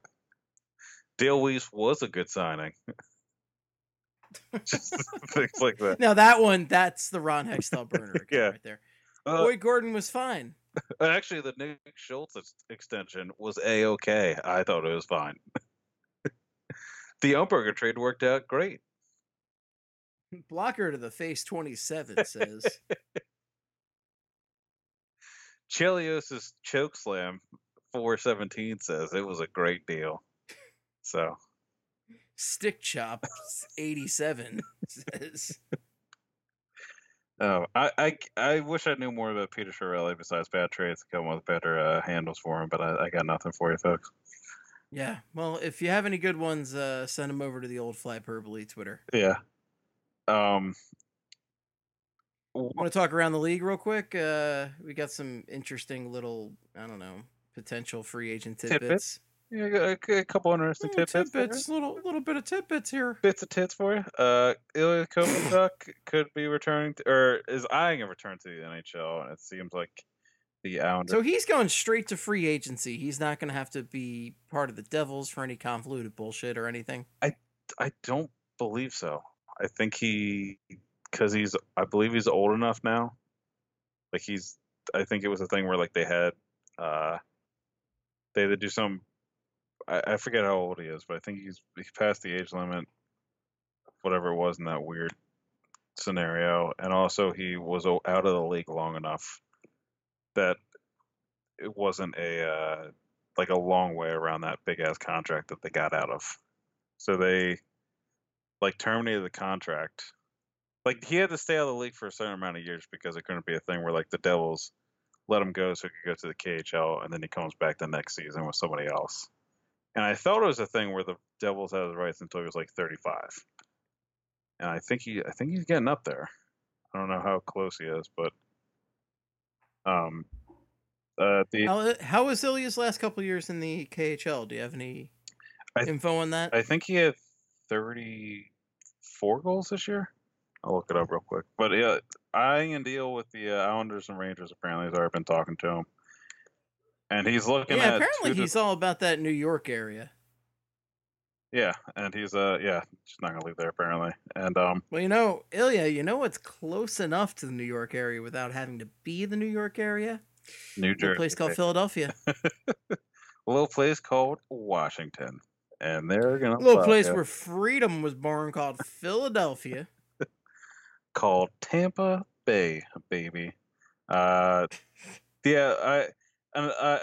Dale Weise was a good signing. Just things like that. Now that one, that's the Ron Hextall burner Yeah. right there. Uh, Boyd Gordon was fine. actually, the Nick Schultz extension was a okay. I thought it was fine. the Umberger trade worked out great. Blocker to the face 27 says. Chelios's choke slam 417 says it was a great deal. So Stick chop 87 says. oh, I, I I wish I knew more about Peter Chiarelli besides bad trades to come with better uh, handles for him, but I, I got nothing for you folks. Yeah. Well, if you have any good ones, uh, send them over to the old Flyperbole Twitter. Yeah. Um. Want to talk around the league real quick? Uh, we got some interesting little, I don't know, potential free agent Tidbits? tidbits. Yeah, a, a couple interesting Mm, tidbits. tidbits, little little bit of tidbits here. Bits of tits for you. Uh, Ilya Kovalchuk could be returning, to, or is eyeing a return to the NHL, and it seems like the Islanders. So he's going straight to free agency. He's not going to have to be part of the Devils for any convoluted bullshit or anything. I I don't believe so. I think he, because he's, I believe he's old enough now. Like he's, I think it was a thing where like they had, uh, they had do some. I, I forget how old he is, but I think he's he passed the age limit, whatever it was in that weird scenario, and also he was out of the league long enough that it wasn't a uh, like a long way around that big ass contract that they got out of. So they like terminated the contract. Like he had to stay out of the league for a certain amount of years because it couldn't be a thing where like the Devils let him go so he could go to the KHL and then he comes back the next season with somebody else. And I thought it was a thing where the Devils had his rights until he was like 35. And I think he I think he's getting up there. I don't know how close he is, but um uh the How how was Ilya's last couple years in the KHL? Do you have any I- info on that? I think he had 34 goals this year. I'll look it up real quick. But yeah, eyeing a deal with the uh, Islanders and Rangers apparently has already been talking to him. And he's looking yeah, at apparently two to- he's all about that New York area. yeah, and he's uh yeah, just not gonna leave there apparently. And um Well, you know, Ilya, you know what's close enough to the New York area without having to be the New York area? New Jersey. A place called. Philadelphia. a little place called Washington, and they're gonna A little place where freedom was born called Philadelphia. called Tampa Bay, baby. Uh, yeah, I and uh,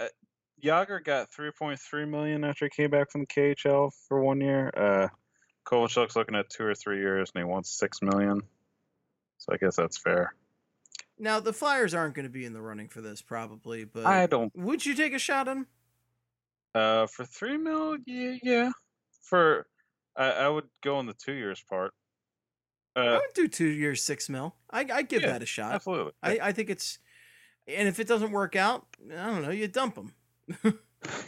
Jagr got 3.3 million after he came back from the KHL for one year. Uh, Kovalchuk's looking at two or three years, and he wants six million. So I guess that's fair. Now, the Flyers aren't going to be in the running for this, probably, but I don't. would you take a shot at him? Uh, for three mil, yeah, yeah. For I, I would go on the two years part. I Uh, would do two years, six mil. I I give Yeah, that a shot. absolutely. I, I think it's, and if it doesn't work out, I don't know, you dump him.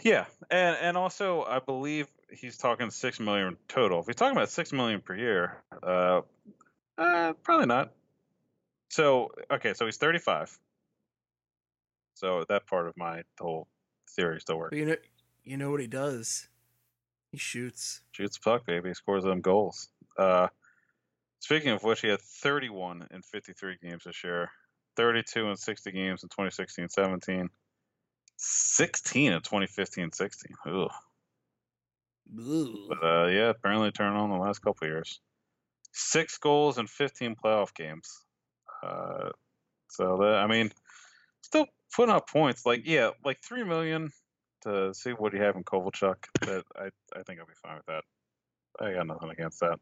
Yeah, and and also I believe he's talking six million total. If he's talking about six million per year, uh, uh, probably not. So okay, so he's thirty five. So that part of my whole theory still works. You know, you know what he does? He shoots. Shoots puck, baby. Scores them goals. Uh, speaking of which, he had 31 in 53 games this year, 32 in 60 games in 2016-17, 16 in 2015-16. Ugh. Ooh. But uh, yeah, apparently turned on the last couple of years. Six goals in 15 playoff games. Uh, so that I mean, still putting up points. Like yeah, like three million to see what you have in Kovalchuk. That I I think I'll be fine with that. I got nothing against that.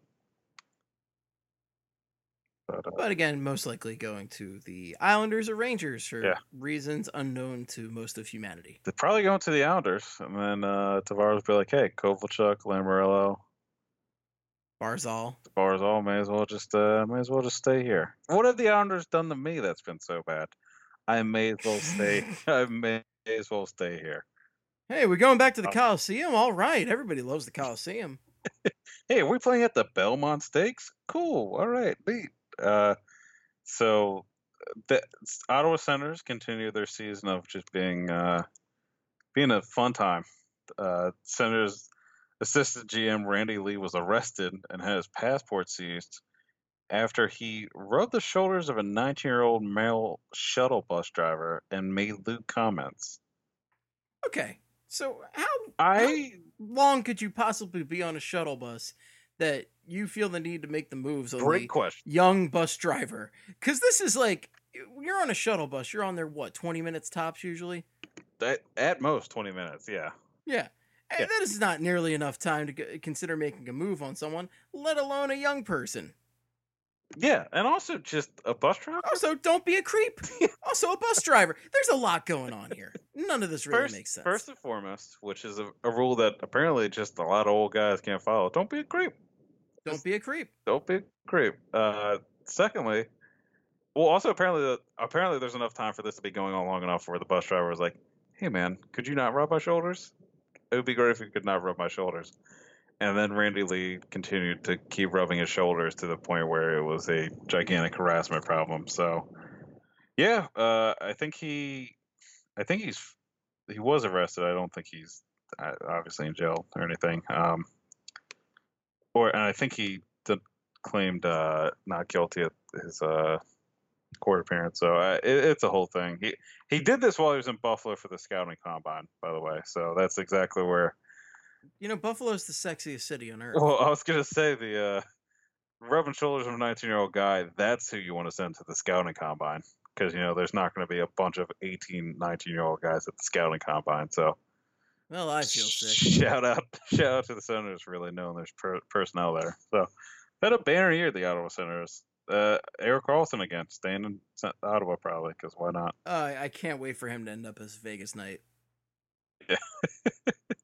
But uh, But again, most likely going to the Islanders or Rangers for Yeah. reasons unknown to most of humanity. they're probably going to the Islanders, and then uh, Tavares will be like, "Hey, Kovalchuk, Lamoriello, Barzal. Barzal may as well just uh, may as well just stay here. What have the Islanders done to me that's been so bad? I may as well stay. I may as well stay here. Hey, we're going back to the Uh, Coliseum. All right, everybody loves the Coliseum. Hey, we're we playing at the Belmont Stakes? Cool. All right, neat. Uh, so the Ottawa Senators continue their season of just being uh, being a fun time. Uh, Senators assistant GM Randy Lee was arrested and had his passport seized after he rubbed the shoulders of a 19-year-old male shuttle bus driver and made lewd comments. Okay, so how I long could you possibly be on a shuttle bus that you feel the need to make the moves on great the question. young bus driver? Because this is like you're on a shuttle bus. You're on there what twenty minutes tops usually. At, at most 20 minutes, yeah. Yeah. And Yeah. that is not nearly enough time to consider making a move on someone, let alone a young person. Yeah, and also just a bus driver. Also, don't be a creep. also, a bus driver. There's a lot going on here. None of this really first, makes sense. First and foremost, which is a, a rule that apparently just a lot of old guys can't follow. Don't be a creep. don't be a creep. Don't be a creep. Uh, secondly, well, also apparently, apparently there's enough time for this to be going on long enough where the bus driver was like, "Hey, man, could you not rub my shoulders? It would be great if you could not rub my shoulders." And then Randy Lee continued to keep rubbing his shoulders to the point where it was a gigantic harassment problem. So, yeah, uh, I think he, I think he's, he was arrested. I don't think he's uh, obviously in jail or anything. Um, or and I think he did, claimed uh, not guilty at his uh, court appearance. So uh, it, it's a whole thing. He he did this while he was in Buffalo for the scouting combine, by the way. So that's exactly where. You know, Buffalo's the sexiest city on earth. Well, I was gonna say the uh, rubbing shoulders of a 19 year old guy. That's who you want to send to the scouting combine because you know there's not going to be a bunch of 18, 19 year old guys at the scouting combine. So Well, I feel sick. shout out, shout out to the Senators for really knowing there's per- personnel there. So had a banner year, the Ottawa Senators. Uh, Erik Karlsson again, staying in Ottawa probably because why not? Uh, I can't wait for him to end up as Vegas Knight. yeah,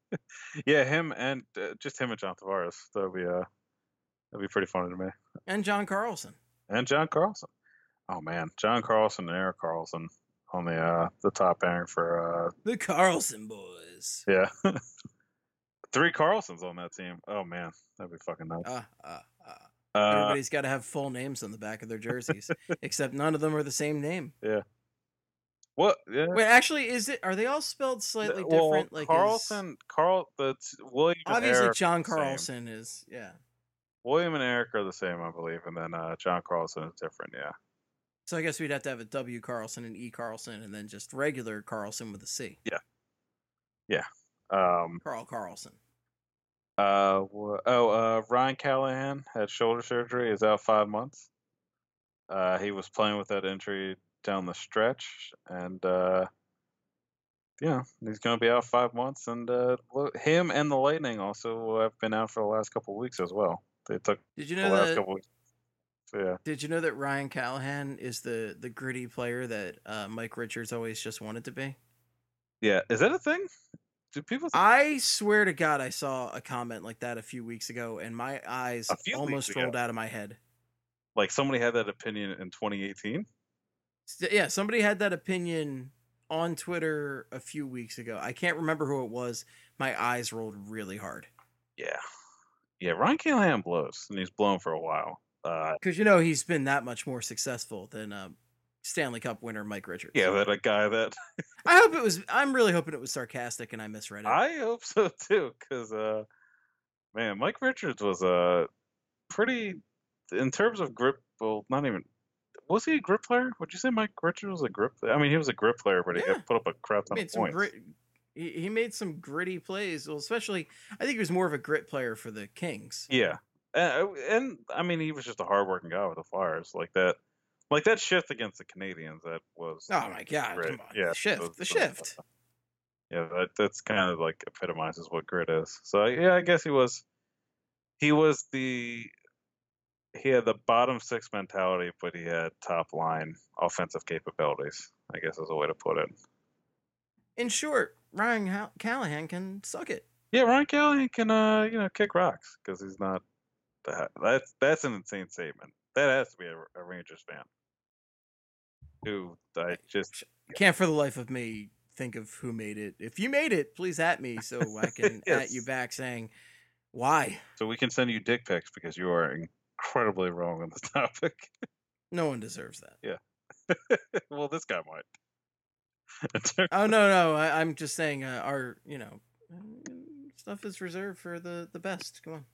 him and uh, just him and John Tavares. That'd be uh, that'd be pretty funny to me. And John Carlson. And John Carlson. Oh man, John Carlson and Erik Karlsson on the uh the top pairing for uh The Carlson boys. yeah. Three Carlsons on that team. Oh man, that'd be fucking nice. Uh, uh, uh. Everybody's got to have full names on the back of their jerseys, except none of them are the same name. What? Yeah. Wait, actually, is it? Are they all spelled slightly well, different? Like is- Carlson, Carl, the t- William, and obviously, John are the same. Carlson is yeah. William and Eric are the same, I believe, and then uh, John Carlson is different. Yeah. So I guess we'd have to have a W Carlson and E Carlson, and then just regular Carlson with a C. Yeah. Yeah. Um. Carl Carlson. Uh. Oh. Uh. Ryan Callahan had shoulder surgery. Is out five months. Uh. He was playing with that injury down the stretch, and uh. Yeah, he's going to be out five months, and uh, him and the Lightning also have been out for the last couple weeks as well. They took Did you the know last that? couple weeks. So, yeah. Did you know that Ryan Callahan is the the gritty player that uh, Mike Richards always just wanted to be? Yeah, is that a thing? Do people? Think, I swear to God, I saw a comment like that a few weeks ago, and my eyes almost rolled out of my head. Like somebody had that opinion in 2018. Yeah, somebody had that opinion on Twitter a few weeks ago. I can't remember who it was. My eyes rolled really hard Yeah, yeah. Ryan Callahan blows, and he's blown for a while. Uh, because you know he's been that much more successful than uh, Stanley Cup winner Mike Richards. yeah, that a guy that I hope it was. I'm really hoping it was sarcastic and I misread it. I hope so too, because uh, man, Mike Richards was uh pretty in terms of grip. Well, not even was he a grip player? Would you say Mike Richards was a grip? I mean, he was a grip player, but he Yeah. had put up a crap ton of points. grit. He, he made some gritty plays. Well, especially I think he was more of a grit player for the Kings. Yeah, and, uh, and I mean, he was just a hardworking guy with the Flyers, like that. Like that shift against the Canadiens, that was Oh my god! Come on, Yeah, the shift, those- the shift. yeah, that that's kind of like epitomizes what grit is. So yeah, I guess he was he was the he had the bottom six mentality, but he had top line offensive capabilities. I guess is a way to put it. In short, Ryan Callahan can suck it. Yeah, Ryan Callahan can uh you know kick rocks because he's not that. That's that's an insane statement. That has to be a, a Rangers fan. Who I just Can't for the life of me think of who made it. If you made it, please at me so I can at you back saying why. so we can send you dick pics because you are incredibly wrong on this topic. No one deserves that. Yeah. well, this guy might. Oh no, no, I, I'm just saying uh, our you know stuff is reserved for the the best. Come on,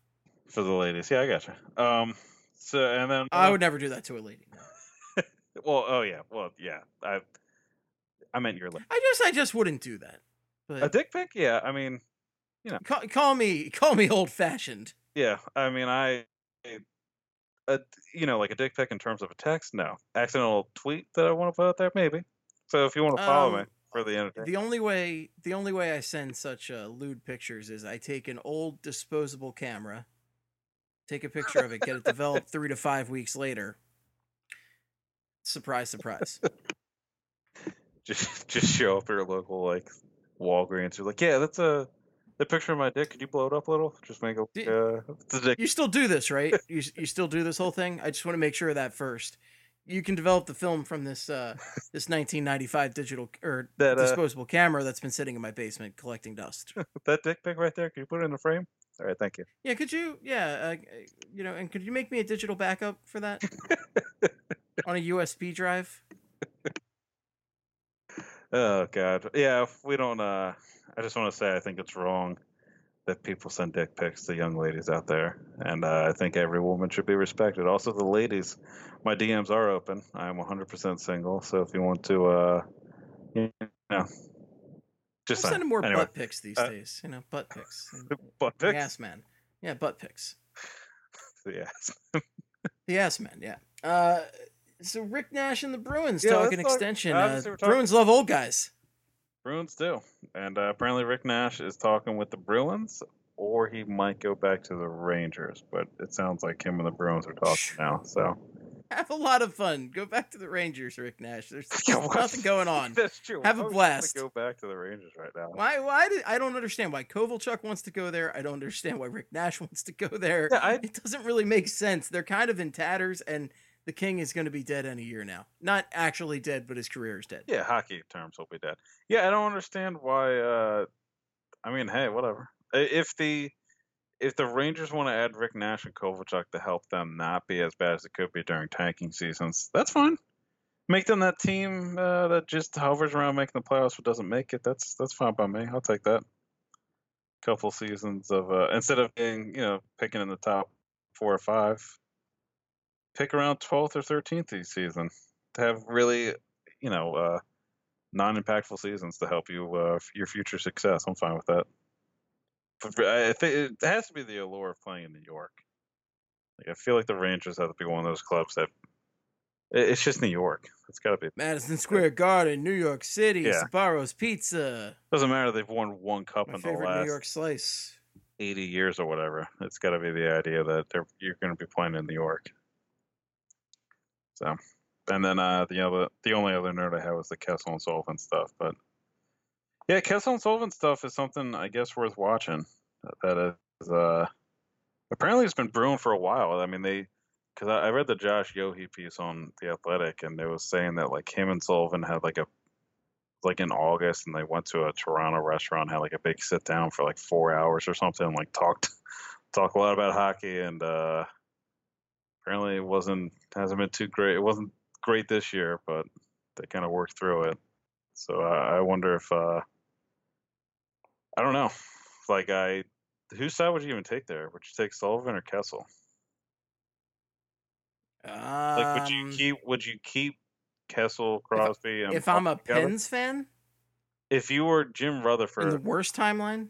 for the ladies. Yeah, I gotcha. Um, so and then I uh, would never do that to a lady. no. well, oh yeah, well yeah. I I meant your la- I just I just wouldn't do that. a dick pic. Yeah, I mean, you know, call, call me call me old fashioned. yeah, I mean, I, a, you know, like a dick pic in terms of a text. No, accidental tweet that I want to put out there, maybe. So if you want to follow me Um, for the entertainment, The only way the only way I send such uh, lewd pictures is I take an old disposable camera, take a picture of it, get it developed three to five weeks later. Surprise, surprise. just just show up at your local like Walgreens. You're like, yeah, that's a. The picture of my dick. Could you blow it up a little? Just make it. Uh, a dick. You still do this, right? You you still do this whole thing? I just want to make sure of that first. You can develop the film from this uh this 1995 digital or That, uh, disposable camera that's been sitting in my basement collecting dust. that dick pic right there. Can you put it in the frame? All right, thank you. Yeah, could you? Yeah, uh, you know, and could you make me a digital backup for that on a USB drive? Oh God, yeah. If we don't. uh I just want to say I think it's wrong that people send dick pics to young ladies out there, and uh, I think every woman should be respected. Also, the ladies, my DMs are open. I'm 100% single, so if you want to, uh you know, just I'm sending more anyway, butt pics these uh, days. You know, butt pics. butt The pics. ass man. Yeah, butt pics. Yeah. The ass man. Yeah. Uh, so Rick Nash and the Bruins Yeah, talking extension. Uh, talking- Bruins love old guys. Bruins do, and uh, apparently Rick Nash is talking with the Bruins, or he might go back to the Rangers. But it sounds like him and the Bruins are talking now. So Have a lot of fun. Go back to the Rangers, Rick Nash. There's, Yeah, there's what? nothing going on. That's true. Have a blast. Go back to the Rangers right now. Why? Why did I don't understand why Kovalchuk wants to go there. I don't understand why Rick Nash wants to go there. Yeah, I, It doesn't really make sense. They're kind of in tatters, and the King is going to be dead in a year now. Not actually dead, but his career is dead. yeah, hockey terms will be dead. Yeah, I don't understand why. uh I mean, hey, whatever. If the if the Rangers want to add Rick Nash and Kovalchuk to help them not be as bad as it could be during tanking seasons, that's fine. Make them that team uh, that just hovers around making the playoffs but doesn't make it. That's that's fine by me. I'll take that. Couple seasons of uh, instead of being you know picking in the top four or five, pick around twelfth or thirteenth each season to have really you know uh, non-impactful seasons to help you uh, your future success. I'm fine with that. But I think it has to be the allure of playing in New York. Like I feel like the Rangers have to be one of those clubs that it's just New York. It's got to be. Madison Square Garden, New York City, Yeah. Sbarro's Pizza, Doesn't matter. They've won one cup my in the last New York slice. 80 years or whatever. It's got to be the idea that they're, you're going to be playing in New York. So, and then uh, the other, the only other nerd I had was the Kessel and Sullivan stuff. But yeah, Kessel and Sullivan stuff is something I guess worth watching. That is uh, apparently it's been brewing for a while. I mean, they because I, I read the Josh Yohe piece on the Athletic, and it was saying that like him and Sullivan had like a like in August, and they went to a Toronto restaurant, had like a big sit down for like four hours or something, and, like talked talk a lot about hockey, and uh, apparently it wasn't hasn't been too great. It wasn't great this year, but they kind of worked through it. So uh, I wonder if uh, I don't know, like I whose side would you even take there? Would you take Sullivan or Kessel? Like, would you Um, keep? Would you keep Kessel, Crosby, and if I'm a together? Pens fan If you were Jim in Rutherford, the worst timeline,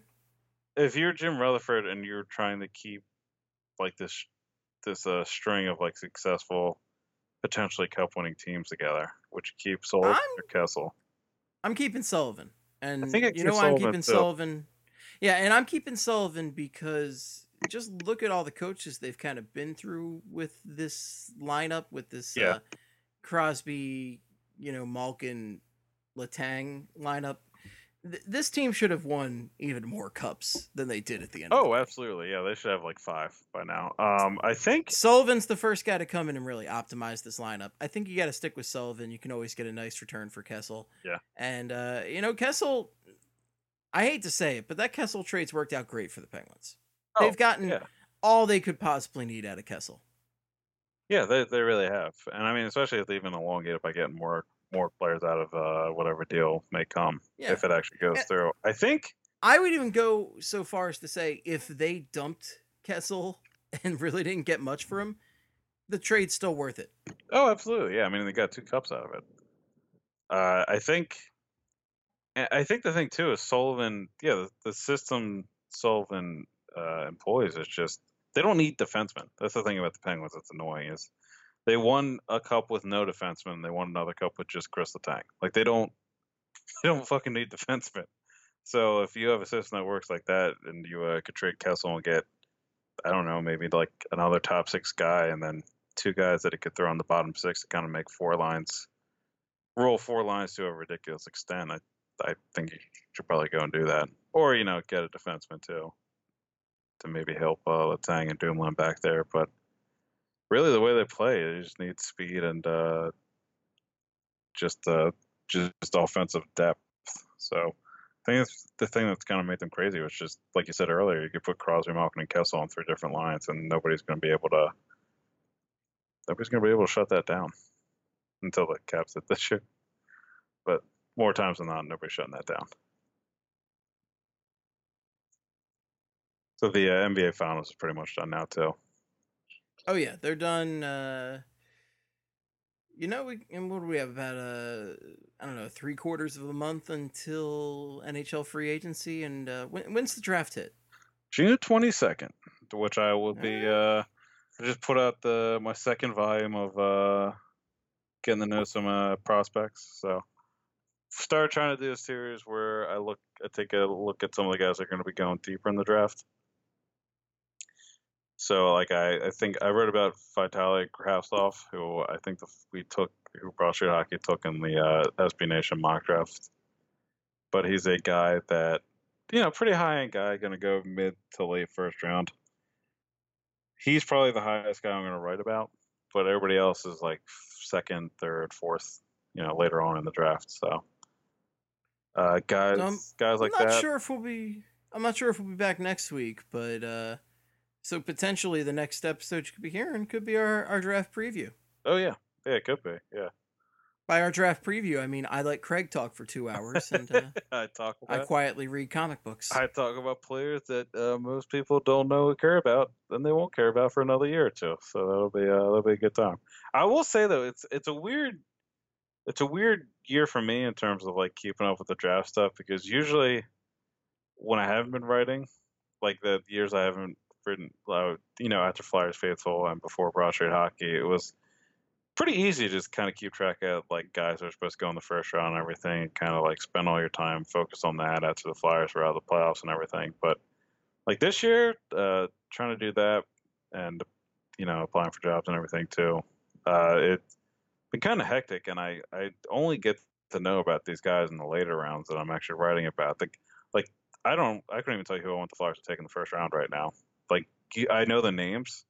if you're Jim Rutherford and you're trying to keep like this this uh, string of like successful, potentially cup winning teams together, which keeps Sullivan I'm- or Kessel? I'm keeping Sullivan. And think I'd you keep know why I'm keeping too. Sullivan? Yeah, and I'm keeping Sullivan because just look at all the coaches they've kind of been through with this lineup, with this Yeah. uh, Crosby, you know, Malkin, Letang lineup. Th- this team should have won even more cups than they did at the end. of the Oh, absolutely. Yeah, they should have like five by now. Um, I think. Sullivan's the first guy to come in and really optimize this lineup. I think you got to stick with Sullivan. You can always get a nice return for Kessel. Yeah. And uh, you know Kessel, I hate to say it, but that Kessel trade's worked out great for the Penguins. Oh, They've gotten yeah. all they could possibly need out of Kessel. Yeah, they they really have, and I mean, especially if they even elongate it by getting more more players out of uh, whatever deal may come Yeah. if it actually goes Yeah. through. I think. I would even go so far as to say if they dumped Kessel and really didn't get much for him, the trade's still worth it. Oh, absolutely. Yeah, I mean, they got two cups out of it. Uh, I think. I I think the thing too is Sullivan. Yeah, the, the system Sullivan uh, employs is just they don't need defensemen. That's the thing about the Penguins that's annoying is they won a cup with no defensemen. They won another cup with just Chris Letang. Like they don't they don't fucking need defensemen. So if you have a system that works like that, and you uh, could trade Kessel and get I don't know maybe like another top six guy, and then two guys that it could throw on the bottom six to kind of make four lines, roll four lines to a ridiculous extent. I I think you should probably go and do that, or you know get a defenseman too to maybe help uh, Letang and Dumoulin back there. But really, the way they play, they just need speed and uh, just uh, just offensive depth. So I think that's the thing that's kind of made them crazy was just like you said earlier, you could put Crosby, Malkin, and Kessel on three different lines, and nobody's going to be able to nobody's going to be able to shut that down until the Caps hit this year. But more times than not, nobody's shutting that down. So the uh, NBA Finals is pretty much done now too. Oh yeah, they're done. Uh, you know, we and what do we have about uh, I don't know, three quarters of a month until NHL free agency, and uh, when, when's the draft hit? June twenty second, to which I will be. Ah. Uh, I just put out the my second volume of uh, getting to know some uh, prospects. So started trying to do a series where I look, I take a look at some of the guys that are going to be going deeper in the draft. So like I, I think I wrote about Vitali Kravtsov, who I think the, we took, who Broad Street Hockey took in the uh, SB Nation mock draft. But he's a guy that you know, pretty high end guy, going to go mid to late first round. He's probably the highest guy I'm going to write about, but everybody else is like second, third, fourth, you know, later on in the draft. So, uh, guys, Um, guys like I'm not that. sure if we'll be. I'm not sure if we'll be back next week, but uh, so potentially the next episode you could be hearing could be our, our draft preview. Oh yeah, yeah, it could be. Yeah, By our draft preview, I mean I let Craig talk for two hours and uh, I talk I quietly read comic books. I talk about players that uh, most people don't know or care about, and they won't care about for another year or two. So that'll be uh, that'll be a good time. I will say though, it's it's a weird it's a weird year for me in terms of like keeping up with the draft stuff because usually when I haven't been writing, like the years I haven't uh, you know, after Flyers Faithful and before Broad Street Hockey, it was pretty easy to just kind of keep track of like guys that are supposed to go in the first round and everything, and kind of like spend all your time focused on that after the Flyers were out of the playoffs and everything. But like this year, uh, trying to do that and you know applying for jobs and everything too, uh, it's been kind of hectic, and I I only get to know about these guys in the later rounds that I'm actually writing about. Like like I don't I couldn't even tell you who I want the Flyers to take in the first round right now. Like I know the names.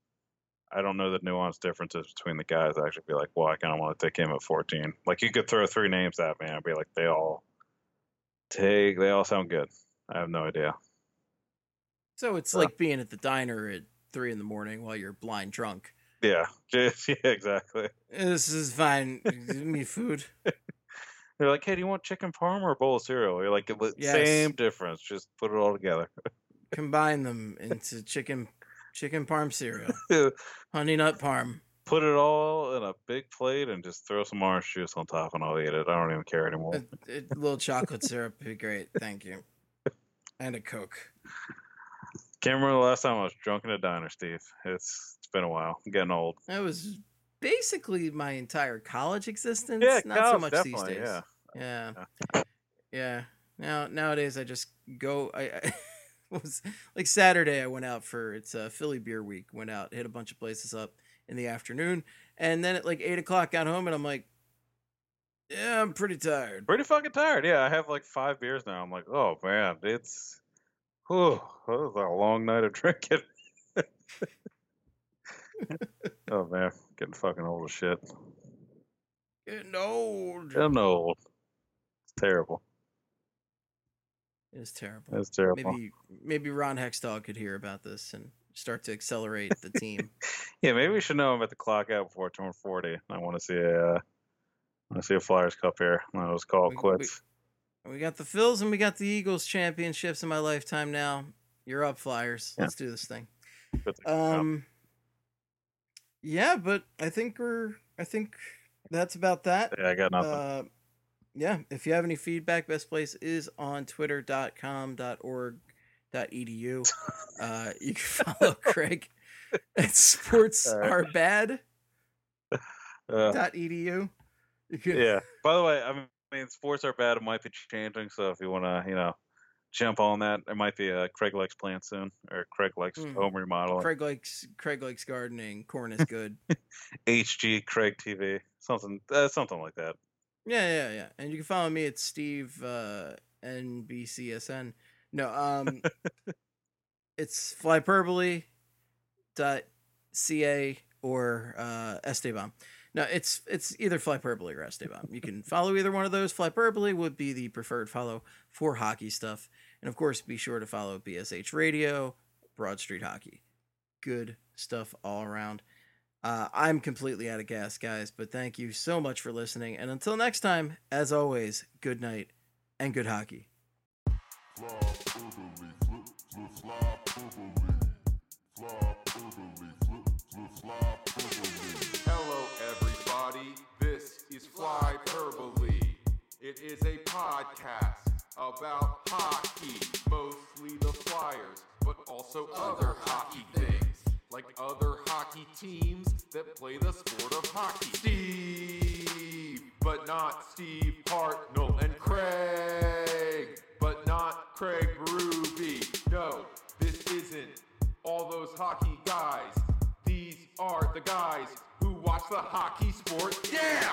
I don't know the nuanced differences between the guys. I actually be like, well, I kind of want to take him at 14. Like you could throw three names at me, and I'd be like, they all take, they all sound good. I have no idea. So it's Yeah. like being at the diner at three in the morning while you're blind drunk. Yeah, yeah, exactly. This is fine. Give me food. They're like, hey, do you want chicken parm or a bowl of cereal? You're like, "The Yes. same difference. Just put it all together. Combine them into chicken chicken parm cereal. Honey nut parm. put it all in a big plate and just throw some orange juice on top, and I'll eat it. I don't even care anymore. A, a little chocolate syrup would be great. Thank you. And a Coke. Can't remember the last time I was drunk in a diner, Steve. It's it's been a while. I'm getting old. That was basically my entire college existence. Yeah, Not so college, much definitely, these days. yeah. Yeah. Yeah. Now nowadays I just go I, I was like Saturday I went out for it's uh, Philly beer week. Went out, hit a bunch of places up in the afternoon. And then at like eight o'clock got home and I'm like, Yeah, I'm pretty tired. Pretty fucking tired. Yeah, I have like five beers now. I'm like, oh man, it's whew, that was a long night of drinking. oh man, getting fucking old as shit. Getting old. I'm old. It's terrible. It's terrible. It's terrible. Maybe maybe Ron Hextall could hear about this and start to accelerate the team. Yeah, maybe we should know at the clock out before I turn 40. I want to see a, uh, I want to see a Flyers Cup here. I'll just call it We- we- quits. we got the Phils and we got the Eagles championships in my lifetime now. You're up, Flyers. Yeah. Let's do this thing. Good to know. Um Yeah, but I think we're I think that's about that. yeah, I got nothing. Uh yeah, if you have any feedback, best place is on twitter.com.org.edu. Uh you can follow Craig at sports right. are bad Uh, dot edu. Can yeah. By the way, I mean, sports are bad. It might be changing. So if you want to, you know, jump on that, there might be a Craig likes plant soon or Craig likes Mm. home remodeling. Craig likes Craig likes gardening. Corn is good. HG Craig TV, something, uh, something like that. Yeah, yeah, yeah. And you can follow me at Steve uh, NBCSN. No, um, it's flyperbole dot ca or uh, Esteban. No, it's it's either flyperbole or Esteban. You can follow either one of those. Flyperbole would be the preferred follow for hockey stuff, and of course, be sure to follow BSH Radio, Broad Street Hockey. Good stuff all around. Uh, I'm completely out of gas, guys, but thank you so much for listening. And until next time, as always, good night and good hockey. Hello, everybody. This is Fly Verbally. It is a podcast about hockey, mostly the Flyers, but also other hockey things, like other hockey teams that play the sport of hockey. Steve, but not Steve Hartnell, and Craig, but not Craig Berube. No, this isn't all those hockey guys. These are the guys who watch the hockey sport. Yeah!